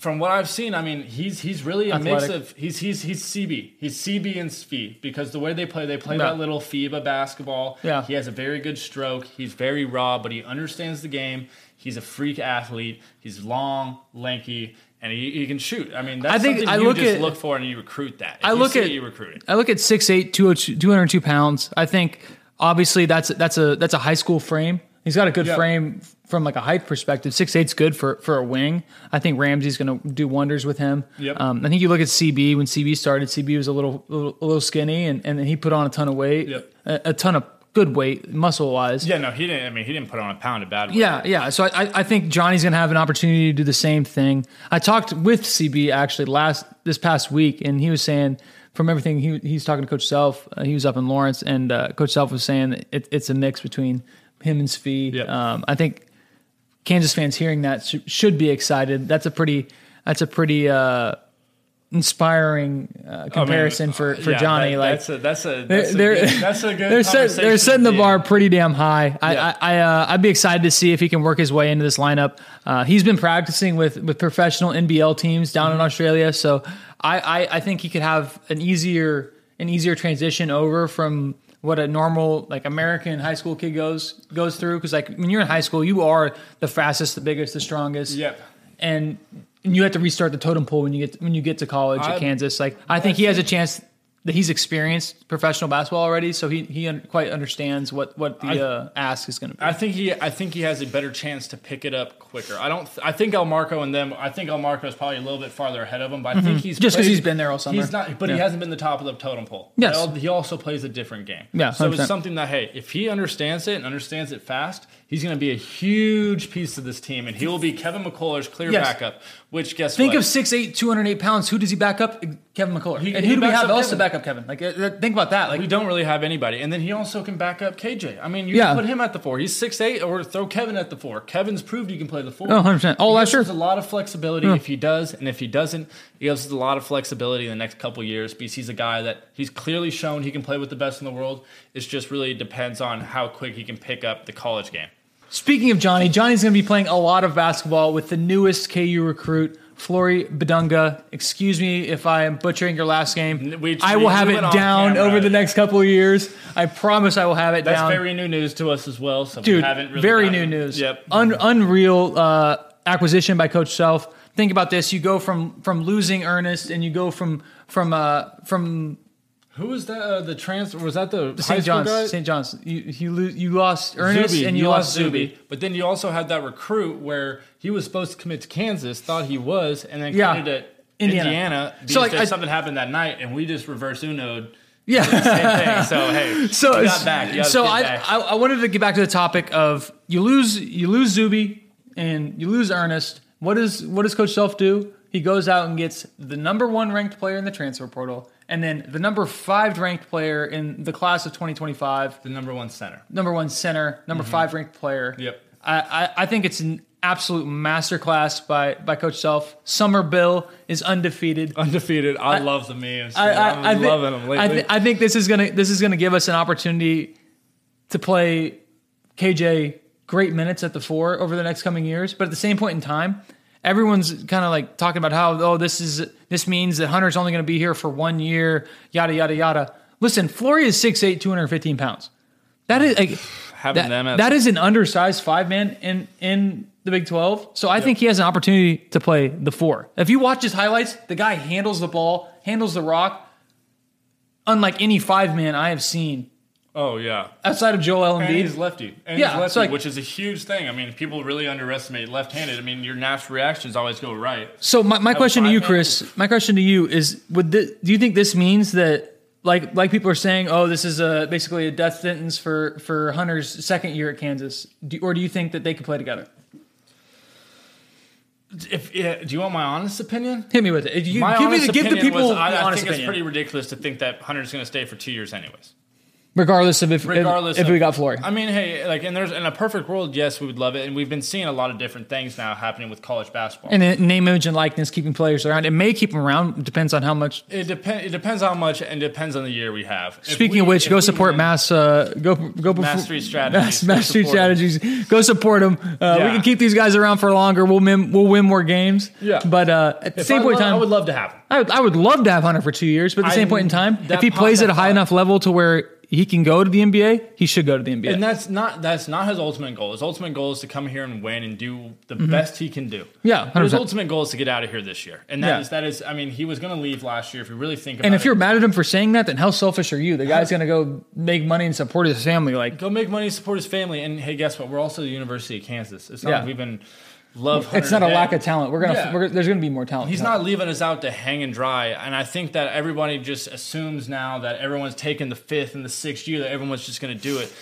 From what I've seen, I mean, he's he's really a mix of he's he's he's CB, he's CB and Svi because the way they play, they play that little FIBA basketball. Yeah. he has a very good stroke. He's very raw, but he understands the game. He's a freak athlete. He's long, lanky, and he, he can shoot. I mean, that's I think something I you look just at- look for and you recruit that. If I look at it, you recruit it. I look at 6'8", 202 202 pounds. I think obviously that's that's a that's a high school frame. He's got a good Yeah. frame from like a height perspective. Six eight's good for for a wing. I think Ramsey's going to do wonders with him. Yep. Um, I think you look at CB when CB started. CB was a little a little, a little skinny, and and then he put on a ton of weight. Yep. A, a ton of good weight, muscle wise. Yeah, no, he didn't. I mean, he didn't put on a pound of bad. weight. Yeah, yeah. So I, I- think Johnny's going to have an opportunity to do the same thing. I talked with CB actually last this past week, and he was saying from everything he he's talking to Coach Self. Uh, he was up in Lawrence, and uh, Coach Self was saying that it, it's a mix between him and Svi. Yep. Um, I think Kansas fans hearing that sh- should be excited. That's a pretty that's a pretty uh, inspiring uh, I mean, comparison for for yeah, Johnny. that- like that's a that's a they're that's a good, that's a good they're, set, they're setting the bar pretty damn high. I, Yeah. I, I uh, I'd be excited to see if he can work his way into this lineup. Uh, he's been practicing with with professional NBL teams down Mm-hmm. in Australia, so I, I I think he could have an easier an easier transition over from what a normal like American high school kid goes goes through. Because like when you're in high school, you are the fastest, the biggest, the strongest. Yep. And and you have to restart the totem pole when you get when you get to college I- at Kansas. Like I think he has a chance he's experienced professional basketball already, so he he un- quite understands what what the I- uh, ask is going to be. I think he I think he has a better chance to pick it up quicker. I don't. I think Elmarko and them. I think Elmarko is probably a little bit farther ahead of him, but I think he's Mm-hmm. Just 'cause played- he's been there all summer. He's not, but Yeah. he hasn't been the top of the totem pole. Yes. He also plays a different game. Yeah, so 100%. it's something that hey, if he understands it and understands it fast, he's going to be a huge piece of this team, and he will be Kevin McCullar's clear Yes. backup. Which guess Think what? of 6'8", 208 pounds. Who does he back up? Kevin McCullar. He- and who do we have else to back up Kevin? Like, uh, think about that. Like, We don't really have anybody, and then he also can back up KJ. I mean, you Yeah. can put him at the four. He's six eight, or throw Kevin at the four. Kevin's proved he can play the four. Oh, 100%. Oh, He that's true. us a lot of flexibility if he does, and if he doesn't, he gives us a lot of flexibility in the next couple years because he's a guy that he's clearly shown he can play with the best in the world. It just really depends on how quick he can pick up the college game. Speaking of Johnny, Johnny's going to be playing a lot of basketball with the newest KU recruit, Flory Bidunga. Excuse me if I am butchering your last name. We- I will have it down over the next couple of years. I promise I will have it That's down. very new news to us as well. So we Dude, haven't really very new news. Yep. Un- unreal uh, acquisition by Coach Self. Think about this: you go from from losing Ernest, and you go from from uh, from Who was that? Uh, the transfer was that the, St. John's. St. John's. You you, lo- you lost Ernest, Zuby. and you, lost Zuby. But then you also had that recruit where he was supposed to commit to Kansas, thought he was, and then Yeah. committed to Indiana. Indiana. because So, like, I- something happened that night, and we just reverse uno'd Yeah. thing. So hey, so you got back. So I. I I wanted to get back to the topic of you lose you lose Zuby and you lose Ernest. What does what does Coach Self do? He goes out and gets the number one ranked player in the transfer portal, and then the number five ranked player in the class of 2025, the number one center. number one center, number five ranked player. Mm-hmm. Yep. I, I, I think it's an absolute masterclass by by Coach Self. Summer Bill is undefeated. Undefeated. I, love the memes. I, I, am I loving them lately. I, thi- I think this is gonna this is gonna give us an opportunity to play KJ great minutes at the four over the next coming years. But at the same point in time, everyone's kind of like talking about how oh this is this means that Hunter's only going to be here for one year. Yada yada yada. Listen, Flory is 6'8", 215 pounds. That is like, Having that, them as that is an undersized five man in in the Big Twelve. So I think he has an opportunity to play the four. If you watch his highlights, the guy handles the ball, handles the rock, unlike any five man I have seen oh yeah. outside of Joel And Embiid. he's lefty. And Yeah, he's lefty, like- which is a huge thing. I mean, people really underestimate left-handed. I mean, your natural reactions always go right. So my, my question to you, Chris, my question to you is: Would do you think this means that, like, like people are saying, oh, this is a basically a death sentence for for Hunter's second year at Kansas, do, or do you think that they could play together? If yeah, do you want my honest opinion? Hit me with it. You, My give me the, give the opinion people was, I, I think it's pretty ridiculous to think that Hunter's going to stay for two years, anyways. Regardless of if Regardless, if, if of, we got Flory. I mean, hey, like, and there's in a perfect world, yes, we would love it, and we've been seeing a lot of different things now happening with college basketball. And then name, image, and likeness, keeping players around. It may keep them around. It depends on how much. it depends. It depends how much, and depends on the year we have. Speaking we- of which, go support win- Mass. Uh, go go Mass Street Strategies. Mass, Street. Strategies. Go support them. Uh, We can keep these guys around for longer. We'll win, we'll win more games. Yeah. But uh, at the same I point in time, I would love to have him. I would, I would love to have Hunter for two years. But at the I- same point in time, if he plays at a high enough level to where he can go to the NBA, he should go to the NBA. And that's not that's not his ultimate goal. His ultimate goal is to come here and win and do the best he can do. Mm-hmm. Yeah, But his 100%. ultimate goal is to get out of here this year, and that is Yeah. that is. I mean, he was going to leave last year. If you really think about it. and it, if you're mad at him for saying that, then how selfish are you? The guy's gonna go make money and support his family. Like go make money, support his family, and hey, guess what? We're also the University of Kansas. It's not Yeah. like we've been love. it's Hunter not a lack of talent. We're gonna Yeah. we're, there's gonna be more talent. He's not leaving us out to hang and dry, and I think that everybody just assumes now that everyone's taking the fifth and the sixth year that everyone's just going to do it.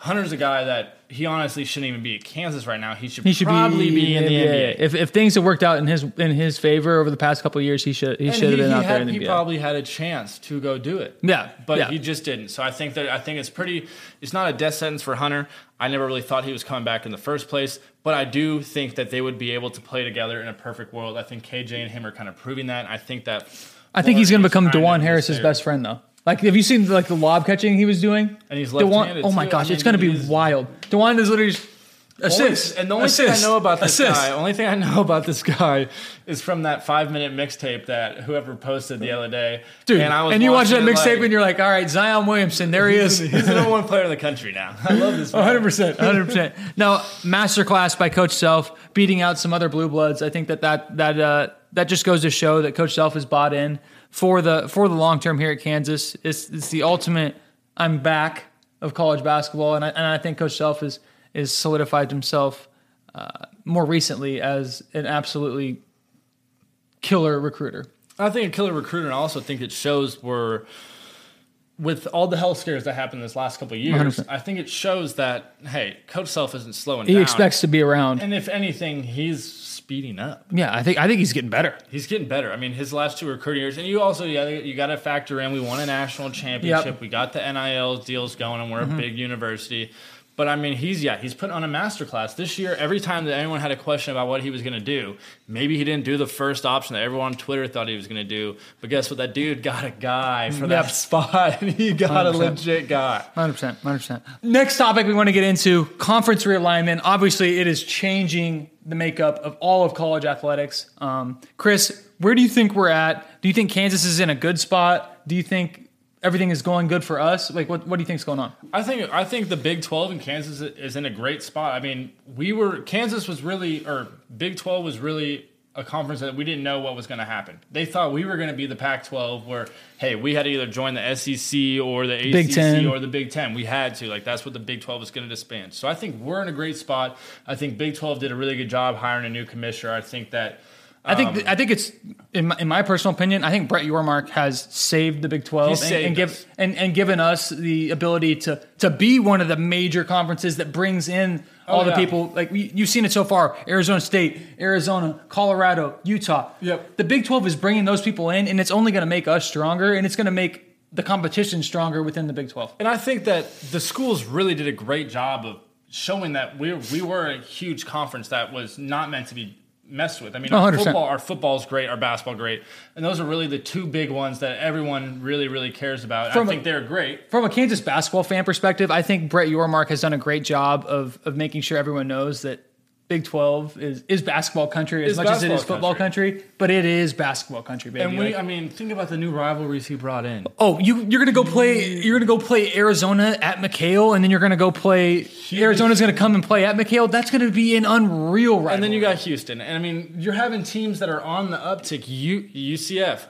Hunter's a guy that he honestly shouldn't even be at Kansas right now. He should, He should probably be, in the NBA. If, if things have worked out in his in his favor over the past couple of years, he should he And should have been out there in the he NBA. He probably had a chance to go do it. Yeah, but yeah. he just didn't. So I think that I think it's pretty. It's not a death sentence for Hunter. I never really thought he was coming back in the first place, but I do think that they would be able to play together in a perfect world. I think KJ and him are kind of proving that. I think that. I think he's going to become Dajuan Harris's best friend, though. Like, have you seen like the lob catching he was doing? And he's left-handed, oh my too. gosh, I it's going to be he's- wild. Dajuan is literally just assist. Only- and the only thing I know about this assist. guy, only thing I know about this guy is from that five minute mixtape that whoever posted the other day. dude. and, I was and you watch that mixtape like, and you're like, all right, Zion Williamson, there he is. he's the number one player in the country now. I love this. 100%. 100%. Now, masterclass by Coach Self, beating out some other blue bloods. I think that that that uh, that just goes to show that Coach Self is bought in for the for the long term here at Kansas. It's, it's the ultimate I'm back of college basketball, and I, and I think Coach Self is is solidified himself uh, more recently as an absolutely killer recruiter. I think a killer recruiter, and I also think it shows where, with all the health scares that happened this last couple of years, 100%. I think it shows that hey, Coach Self isn't slowing He down. expects to be around. and if anything, he's speeding up. Yeah, I think I think he's getting better. He's getting better. I mean, his last two recruiting years, and you also you got you got to factor in. We won a national championship. We got the NIL deals going, and we're a big university. But I mean, he's yeah, he's put on a masterclass this year. Every time that anyone had a question about what he was going to do, maybe he didn't do the first option that everyone on Twitter thought he was going to do. But guess what? That dude got a guy for that spot, and he got a 100%. legit guy. Hundred percent, hundred percent. Next topic we want to get into conference realignment. Obviously, it is changing the makeup of all of college athletics. Um, Chris, where do you think we're at? Do you think Kansas is in a good spot? Do you think everything is going good for us? Like, what what do you think's going on? I think I think the Big Twelve in Kansas is in a great spot. I mean, we were Kansas was really or Big Twelve was really a conference that we didn't know what was going to happen. They thought we were going to be the Pac-12, where hey, we had to either join the SEC or the ACC Big Ten. or the Big Ten. We had to like that's what the Big Twelve was going to disband. So I think we're in a great spot. I think Big Twelve did a really good job hiring a new commissioner. I think that. I think um, I think it's in my, in my personal opinion. I think Brett Yormark has saved the Big Twelve and, saved and give us. and, and given us the ability to to be one of the major conferences that brings in oh, all the yeah. people. Like we, you've seen it so far: Arizona State, Arizona, Colorado, Utah. Yep. The Big Twelve is bringing those people in, and it's only going to make us stronger, and it's going to make the competition stronger within the Big Twelve. And I think that the schools really did a great job of showing that we we were a huge conference that was not meant to be messed with. I mean, Oh, our 100%. football, our football's great, our basketball great, and those are really the two big ones that everyone really really cares about. From I a- think they're great. From a Kansas basketball fan perspective, I think Brett Yormark has done a great job of of making sure everyone knows that Big Twelve is is basketball country as It's much as it is football country. but it is basketball country, baby. And we, Like- I mean, think about the new rivalries he brought in. oh, you you're gonna go play you're gonna go play Arizona at McKale, and then you're gonna go play Arizona's gonna come and play at McKale. That's gonna be an unreal rivalry. And then you got Houston. And I mean, you're having teams that are on the uptick. U, UCF.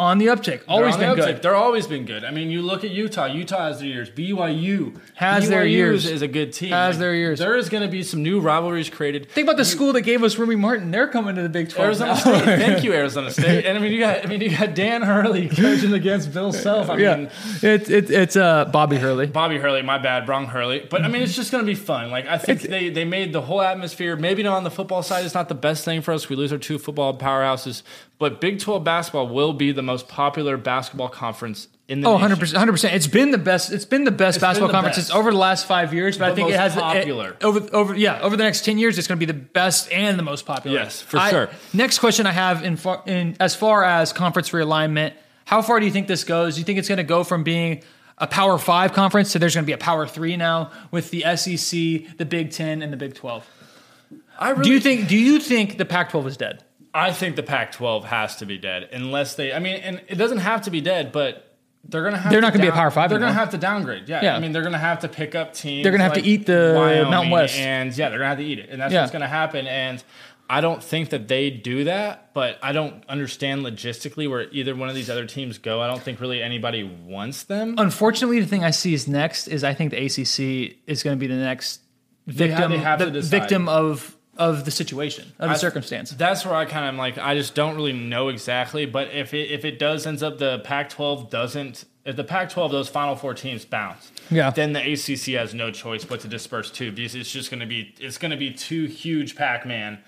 On the uptick, always been the good. They're always been good. I mean, you look at Utah. Utah has their years. BYU Has their years. Is, a good team. Has their years. There is going to be some new rivalries created. Think about the school that gave us Remy Martin. They're coming to the Big Twelve. Arizona now. State. Thank you, Arizona State. And I mean, you got I mean, you got Dan Hurley coaching against Bill Self. I yeah, mean, it's it's it's uh Bobby Hurley. Bobby Hurley, my bad, Brong Hurley. But I mean, it's just going to be fun. Like I think they they made the whole atmosphere. Maybe not on the football side. It's not the best thing for us. We lose our two football powerhouses. But Big 12 basketball will be the most popular basketball conference in the Oh, nation. 100 percent. It's been the best. It's been the best been basketball the conferences best. over the last five years. But I The think it most has it- popular. over over yeah over the next ten years. It's going to be the best and the most popular. Yes, for I- sure. Next question I have in far, in as far as conference realignment, how far do you think this goes? Do you think it's going to go from being a Power Five conference to there's going to be a Power Three now with the SEC, the Big Ten, and the Big Twelve? I really Do you think? Do you think the Pac-12 is dead? I think the Pac 12 has to be dead unless they, I mean, and it doesn't have to be dead, but they're gonna have They're to not gonna be a Power Five They're gonna have to downgrade. Yeah, Yeah. I mean they're gonna have to pick up teams. They're gonna have to eat the Wyoming, Mountain West. and yeah, they're gonna have to eat it, and that's Yeah. what's gonna happen. And I don't think that they do that, but I don't understand logistically where either one of these other teams go. I don't think really anybody wants them. Unfortunately, the thing I see is next is I think the ACC is going to be the next victim, they have the to decide. victim of of the situation of the I- circumstance. That's where I kind of am like, I just don't really know exactly. But if it if it does ends up the Pac-12 doesn't, if the Pac-12 those Final Four teams bounce, Yeah. then the ACC has no choice but to disperse too, because it's just going to be it's going to be two huge Pac-Man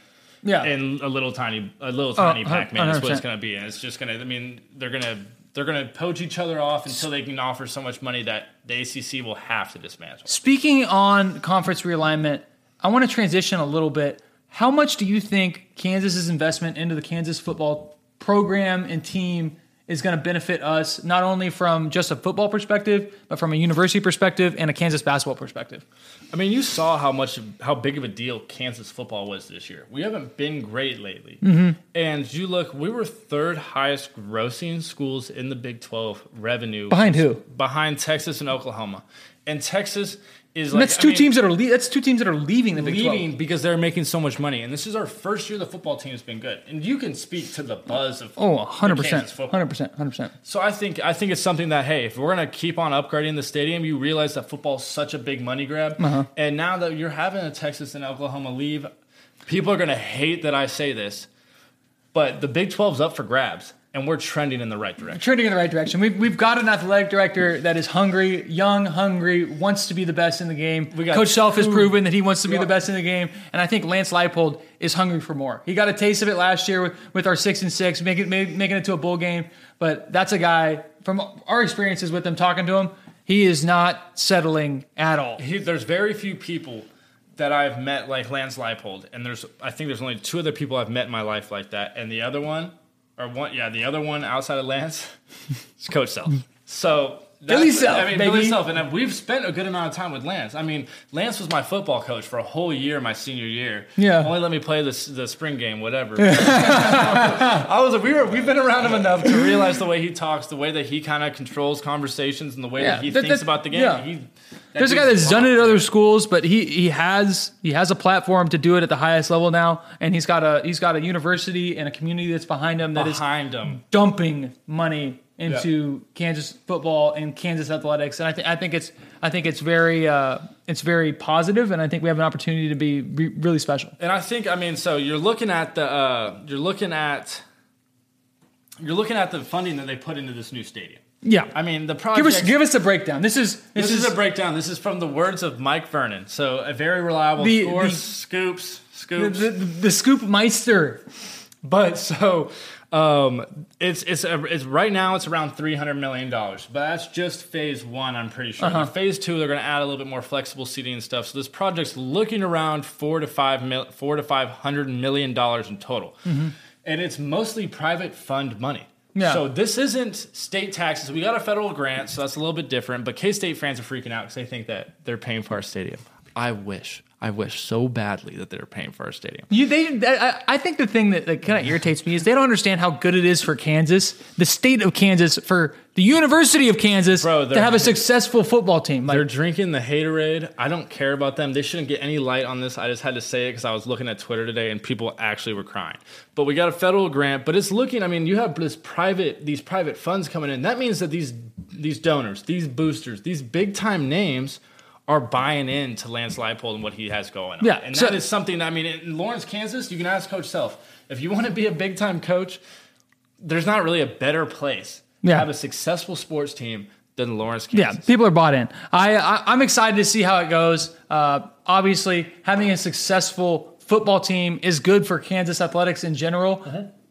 Yeah, and a little tiny a little tiny hun- Pac-Man is what it's going to be, and it's just going to. I mean, they're going to. They're going to poach each other off until they can offer so much money that the ACC will have to dismantle. Speaking on conference realignment, I want to transition a little bit. How much do you think Kansas's investment into the Kansas football program and team is going to benefit us, not only from just a football perspective, but from a university perspective and a Kansas basketball perspective? I mean, you saw how much, how big of a deal Kansas football was this year. We haven't been great lately, Mm-hmm. and you look, we were third highest grossing schools in the Big Twelve revenue Behind who? Behind Texas and Oklahoma, and Texas is like that's I two mean, teams that are le- that's two teams that are leaving the Big leaving 12. because they're making so much money. And this is our first year the football team's been good, and you can speak to the buzz of Oh, 100 percent, hundred percent, hundred percent. So I think I think it's something that hey, if we're gonna keep on upgrading the stadium, you realize that football's such a big money grab, Uh-huh. and now that you're having a Texas and Oklahoma leave, people are gonna hate that I say this, but the Big 12's up for grabs, and we're trending in the right direction. Trending in the right direction. We've, we've got an athletic director that is hungry, young, hungry, wants to be the best in the game. We got Coach Self has proven that he wants to be Yeah. the best in the game, and I think Lance Leipold is hungry for more. He got a taste of it last year with, with our six and six, making making making it to a bowl game. But that's a guy from our experiences with him, talking to him. He is not settling at all. He, there's very few people that I've met like Lance Leipold, and there's I think there's only two other people I've met in my life like that, and the other one, or one, yeah, the other one outside of Lance, is Coach Self. So. Billy Self, I mean, baby. Billy Self, and we've spent a good amount of time with Lance. I mean, Lance was my football coach for a whole year, my senior year. Yeah. only let me play the the spring game, whatever. I was we were we've been around him enough to realize the way he talks, the way that he kind of controls conversations, and the way Yeah, that he that- thinks that- about the game. yeah. He, There's a guy that's done it at other schools, but he he has he has a platform to do it at the highest level now, and he's got a he's got a university and a community that's behind him that is behind him. dumping money into Kansas football and Kansas athletics, and I think I think it's I think it's very uh, it's very positive, and I think we have an opportunity to be re- really special. And I think I mean, so you're looking at the uh, you're looking at you're looking at the funding that they put into this new stadium. Yeah, I mean, the give project. us give us a breakdown. This is this, this is, a breakdown. This is from the words of Mike Vernon. So a very reliable The- source. the- scoops, the, scoops. the, the scoop meister. But so um, it's it's a, it's right now it's around three hundred million dollars. But that's just phase one. I'm pretty sure. Uh-huh. Phase two, they're going to add a little bit more flexible seating and stuff. So this project's looking around four to five mil, four to five hundred million dollars in total, and it's mostly private fund money. Yeah. So this isn't state taxes. We got a federal grant, so that's a little bit different. But K State fans are freaking out because they think that they're paying for our stadium. I wish, I wish so badly that they're paying for our stadium. You, they, I, I think the thing that, that kind of irritates me is they don't understand how good it is for Kansas, the state of Kansas, for the University of Kansas Bro, to have a successful football team. Like, They're drinking the haterade. I don't care about them. They shouldn't get any light on this. I just had to say it because I was looking at Twitter today and people actually were crying. But we got a federal grant, but it's looking. I mean, you have this private, these private funds coming in. That means that these these donors, these boosters, these big time names are buying into Lance Leipold and what he has going on. Yeah, and so- that is something. I mean, in Lawrence, Kansas, you can ask Coach Self if you want to be a big time coach. There's not really a better place Yeah. to have a successful sports team than Lawrence, Kansas. Yeah, people are bought in. I, I I'm excited to see how it goes. Uh, obviously, having a successful football team is good for Kansas athletics in general,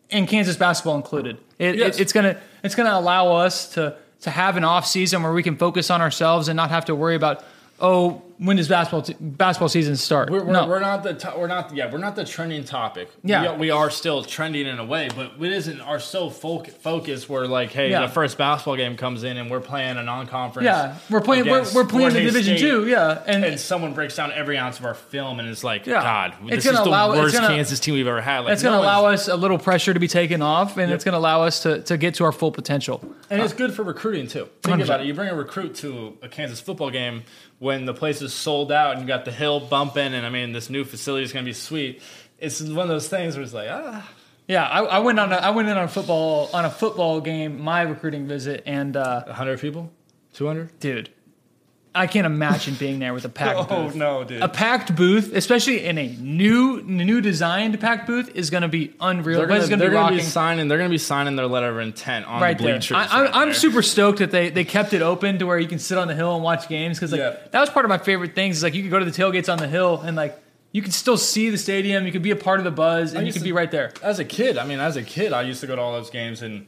and Kansas basketball included. It, Yes. it, it's gonna it's gonna allow us to to have an off season where we can focus on ourselves and not have to worry about oh when does basketball t- basketball season start? We're, we're, no, we're not the to- we're not yeah we're not the trending topic. Yeah. we are, we are still trending in a way, but it isn't our sole fo- focus. Where like, hey, Yeah. the first basketball game comes in and we're playing a non-conference. yeah, we're playing. We're, we're playing the Division State, Two. Yeah, and, and someone breaks down every ounce of our film and it's like, Yeah. God, It's this is gonna the worst gonna- Kansas team we've ever had. Like, it's going to no allow us a little pressure to be taken off, and it's going to allow us to, to get to our full potential. And it's good for recruiting too. Think 100%. about it. You bring a recruit to a Kansas football game when the place is sold out and you got the hill bumping, and I mean this new facility is going to be sweet. It's one of those things where it's like, ah, Yeah, I, I went on. A, I went in on a football on a football game, my recruiting visit, and uh, hundred people, two hundred. dude, I can't imagine being there with a packed Oh booth. no, dude. A packed booth, especially in a new new designed packed booth, is going to be unreal. They're But it's gonna, they're be gonna be signing. They're gonna be signing their letter of intent on right the bleachers. I, I, right I'm there. super stoked that they, they kept it open to where you can sit on the hill and watch games because like Yeah. that was part of my favorite things. Is like you could go to the tailgates on the hill and like you could still see the stadium. You could be a part of the buzz and you could to- be right there. As a kid, I mean, as a kid, I used to go to all those games, and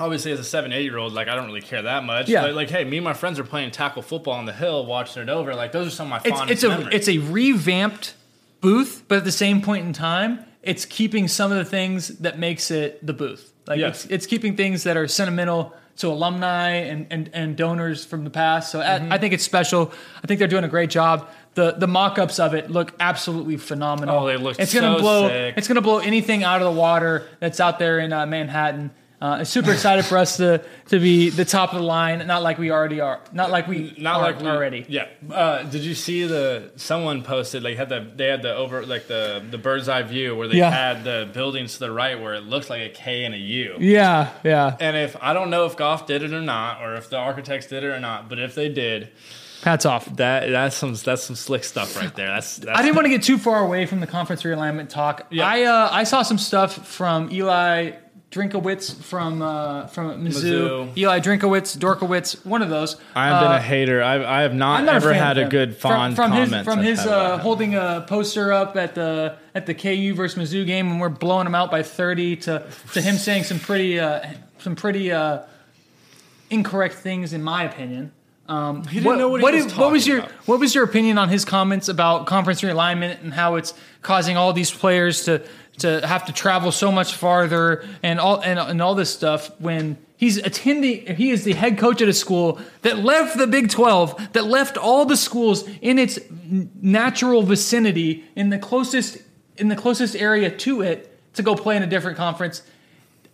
obviously, as a seven, eight year old, like I don't really care that much. Yeah. But, like, hey, me and my friends are playing tackle football on the hill, watching it over. Like, those are some of my It's fondest it's a memories. it's a revamped booth, but at the same point in time, it's keeping some of the things that makes it the booth. Like it's it's keeping things that are sentimental to alumni and and, and donors from the past. So I, I think it's special. I think they're doing a great job. The the mock-ups of it look absolutely phenomenal. Oh, they look It's gonna so blow. sick. It's gonna blow anything out of the water that's out there in uh, Manhattan. Uh, super excited for us to to be the top of the line, not like we already are, not like we not like we, already. Yeah. Uh, did you see the someone posted like had the they had the over like the the bird's eye view where they Yeah. had the buildings to the right where it looked like a K and a U. Yeah, yeah. And if I don't know if Goff did it or not, or if the architects did it or not, but if they did, Hats off. that that's some that's some slick stuff right there. That's, that's I didn't want to get too far away from the conference realignment talk. Yeah. I uh, I saw some stuff from Eli Drinkwitz from uh, from Mizzou. Mizzou. Eli Drinkwitz, Dorkowitz, one of those. I've been Uh, a hater. I I have not, not ever a had a good fond from, from comment his from his uh, holding a poster up at the at the KU versus Mizzou game when we're blowing them out by 30 to to him saying some pretty uh, some pretty uh, incorrect things in my opinion. Um, He didn't know what he was what was your about. what was your opinion on his comments about conference realignment and how it's causing all these players to to have to travel so much farther and all and, and all this stuff when he's attending he is the head coach at a school that left the Big 12 that left all the schools in its natural vicinity in the closest in the closest area to it to go play in a different conference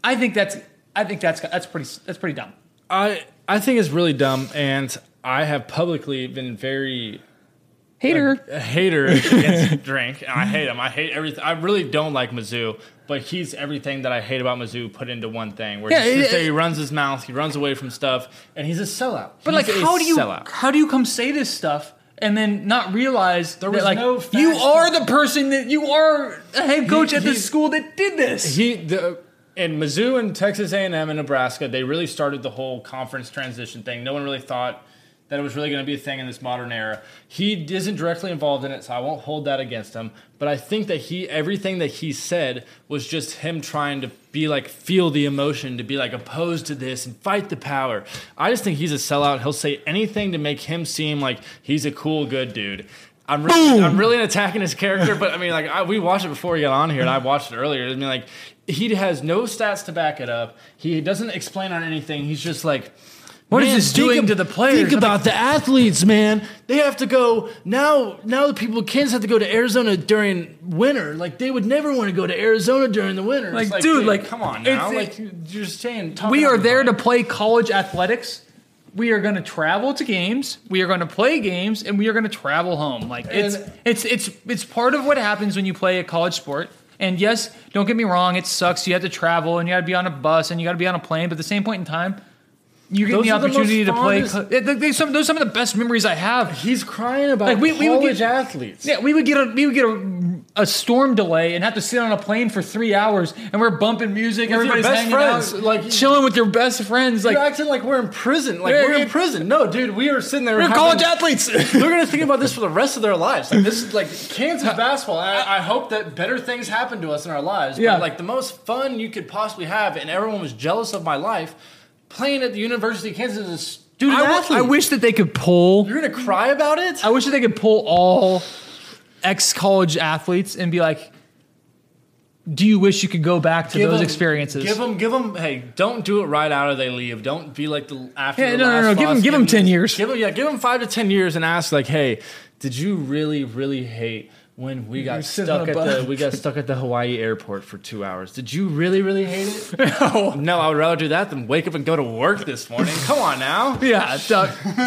I think that's I think that's that's pretty that's pretty dumb I I think it's really dumb, and I have publicly been very hater uh, a hater against Drink, and I hate him. I hate everything. I really don't like Mizzou, but he's everything that I hate about Mizzou put into one thing. Where Yeah, he, it- he runs his mouth, he runs away from stuff, and he's a sellout. But like, He's a how do you sellout. how do you come say this stuff and then not realize there was that, like no you are the person that you are a head coach at the school that did this? He the in Mizzou and Texas A&M and Nebraska, they really started the whole conference transition thing. No one really thought that it was really going to be a thing in this modern era. He isn't directly involved in it, so I won't hold that against him. But I think that he everything that he said was just him trying to be like feel the emotion, to be like opposed to this and fight the power. I just think he's a sellout. He'll say anything to make him seem like he's a cool, good dude. I'm really, I'm really attacking his character, but I mean, like, I, we watched it before we got on here, and I watched it earlier. I mean, like, he has no stats to back it up. He doesn't explain on anything. He's just like, What is "Man, this doing ab- to the players?" Think about the athletes, man. They have to go now. Now the people Kansas have to go to Arizona during winter. Like they would never want to go to Arizona during the winter. It's Like, dude, like, come on it's- now. like you're just saying. we are there to play college athletics. We are going to travel to games. We are going to play games, and we are going to travel home. Like it's And- it's it's it's part of what happens when you play a college sport. And yes, don't get me wrong, it sucks. You have to travel, and you got to be on a bus, and you got to be on a plane. But at the same point in time, you get Those the are the opportunity to play. they- they- some, those are some of the best memories I have. He's crying about Like, we- we would college get- athletes. Yeah, we would get a we would get a, a storm delay and have to sit on a plane for three hours, and we're bumping music. your everybody's best hanging friends, out, like- chilling with your best friends. Like You're acting like we're in prison. Like we're in prison. No, dude, we are sitting there. we're having- college athletes. They're gonna think about this for the rest of their lives. Like this is like Kansas basketball. I, I hope that better things happen to us in our lives. Yeah. But like the most fun you could possibly have, and everyone was jealous of my life. Playing at the University of Kansas is Dude, an I, athlete. I wish that they could pull. You're gonna cry about it? I wish that they could pull all ex college athletes and be like, "Do you wish you could go back to Give those them- experiences?" Give them, give them. Hey, don't do it right out of they leave. Don't be like the after. Yeah, the no, no, last no, give them- give them 10 years. Give them, yeah, give them five to ten years and ask like, hey, did you really, really hate when we got stuck at the we got stuck at the Hawaii airport for two hours? Did you really, really hate it? no. no, I would rather do that than wake up and go to work this morning. Come on now. Yeah. So,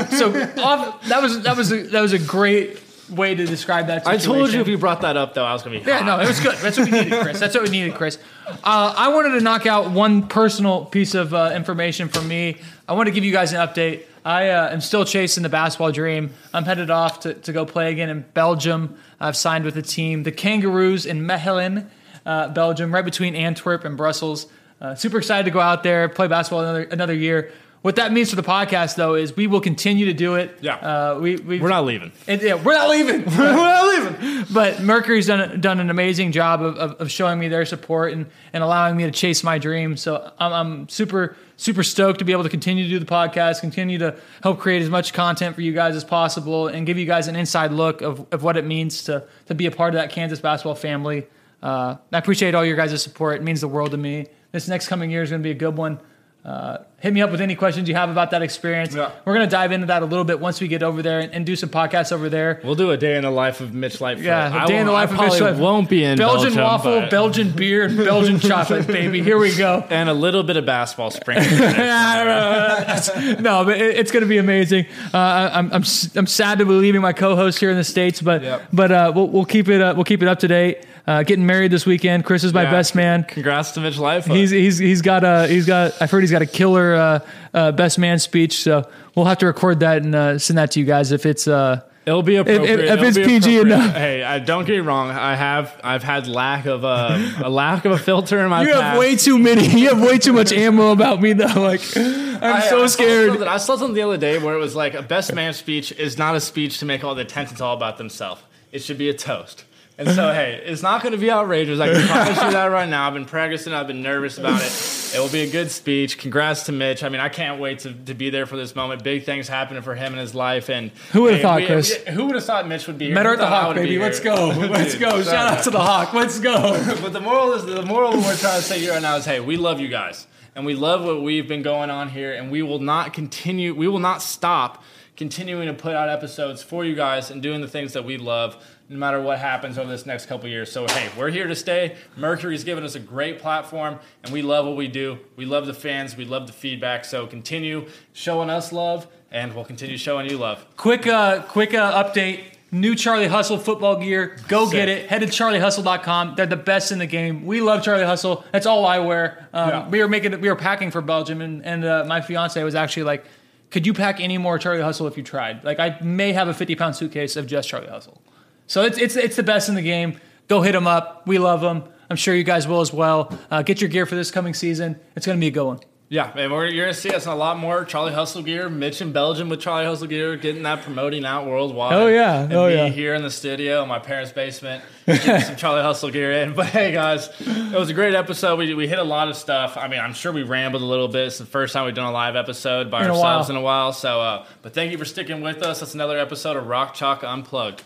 so off, that was that was a, that was a great way to describe that. I told you if you brought that up though, I was gonna be. Yeah, hot. no, it was good. That's what we needed, Chris. That's what we needed, Chris. Uh, I wanted to knock out one personal piece of uh, information from me. I want to give you guys an update. I uh, am still chasing the basketball dream. I'm headed off to, to go play again in Belgium. I've signed with a team, the Kangaroos in Mechelen, uh, Belgium, right between Antwerp and Brussels. Uh, super excited to go out there, play basketball another another year. What that means for the podcast, though, is we will continue to do it. Yeah. uh, we we We're not leaving. and, yeah, we're not leaving. we're not leaving. But Mercury's done done an amazing job of, of, of showing me their support and, and allowing me to chase my dream. So I'm, I'm super super stoked to be able to continue to do the podcast, continue to help create as much content for you guys as possible, and give you guys an inside look of, of what it means to to be a part of that Kansas basketball family. Uh, I appreciate all your guys' support. It means the world to me. This next coming year is going to be a good one. Uh, hit me up with any questions you have about that experience. Yeah. We're going to dive into that a little bit once we get over there and, and do some podcasts over there. We'll do a day in the life of Mitch Lightfoot. Yeah, I a day in the life I of Mitch Lightfoot. Won't be in Belgian Belgium, waffle, but- Belgian beer, and Belgian chocolate, baby. Here we go. and a little bit of basketball sprinkled. no, but it, it's going to be amazing. Uh, I'm, I'm, s- I'm sad to be leaving my co-host here in the states, but Yep. but uh, we'll, we'll keep it uh, we'll keep it up to date. Uh, getting married this weekend. Chris is my Yeah. best man. Congrats to Mitch Lightfoot. He's he's he's got a he's got I've heard he's got a killer uh, uh, best man speech. So we'll have to record that and uh, send that to you guys if it's uh, It'll be appropriate. if It'll it's PG enough. Hey, I, don't get me wrong. I have I've had lack of uh, a lack of a filter in my. you past. have way too many. You have way too much ammo about me though. Like I'm I- so I scared. something- I saw something the other day where it was like a best man speech is not a speech to make all the attention all about themselves. It should be a toast. And so, hey, it's not going to be outrageous. I can promise you that right now. I've been practicing. I've been nervous about it. It will be a good speech. Congrats to Mitch. I mean, I can't wait to, to be there for this moment. Big things happening for him in his life. And Who would've hey, thought, we- Chris? we- who would have thought Mitch would be here? Met her at the Hawk, baby. Let's go. Let's Dude, go. sorry. Shout out to the Hawk. Let's go. But the moral is the moral we're trying to say here right now is hey, we love you guys. And we love what we've been going on here, and we will not continue, we will not stop continuing to put out episodes for you guys and doing the things that we love, no matter what happens over this next couple years. So hey, we're here to stay. Mercury's given us a great platform, and we love what we do. We love the fans, we love the feedback. So continue showing us love, and we'll continue showing you love. Quick, uh, quick uh, update. New Charlie Hustle football gear. Go Sick. get it. Head to charliehustle.com. They're the best in the game. We love Charlie Hustle. That's all I wear. Um, Yeah. We were making, we were packing for Belgium, and, and uh, my fiance was actually like, "Could you pack any more Charlie Hustle if you tried?" Like, I may have a 50 pound suitcase of just Charlie Hustle. So it's it's it's the best in the game. Go hit them up. We love them. I'm sure you guys will as well. Uh, get your gear for this coming season. It's going to be a good one. Yeah, and we're, you're gonna see us in a lot more Charlie Hustle gear. Mitch in Belgium with Charlie Hustle gear, getting that promoting out worldwide. Oh, yeah. and Oh, me yeah. here in the studio in my parents' basement, getting some Charlie Hustle gear in. But hey, guys, it was a great episode. We we hit a lot of stuff. I mean, I'm sure we rambled a little bit. It's the first time we've done a live episode by In ourselves while. in a while. So, uh, but thank you for sticking with us. That's another episode of Rock Chalk Unplugged.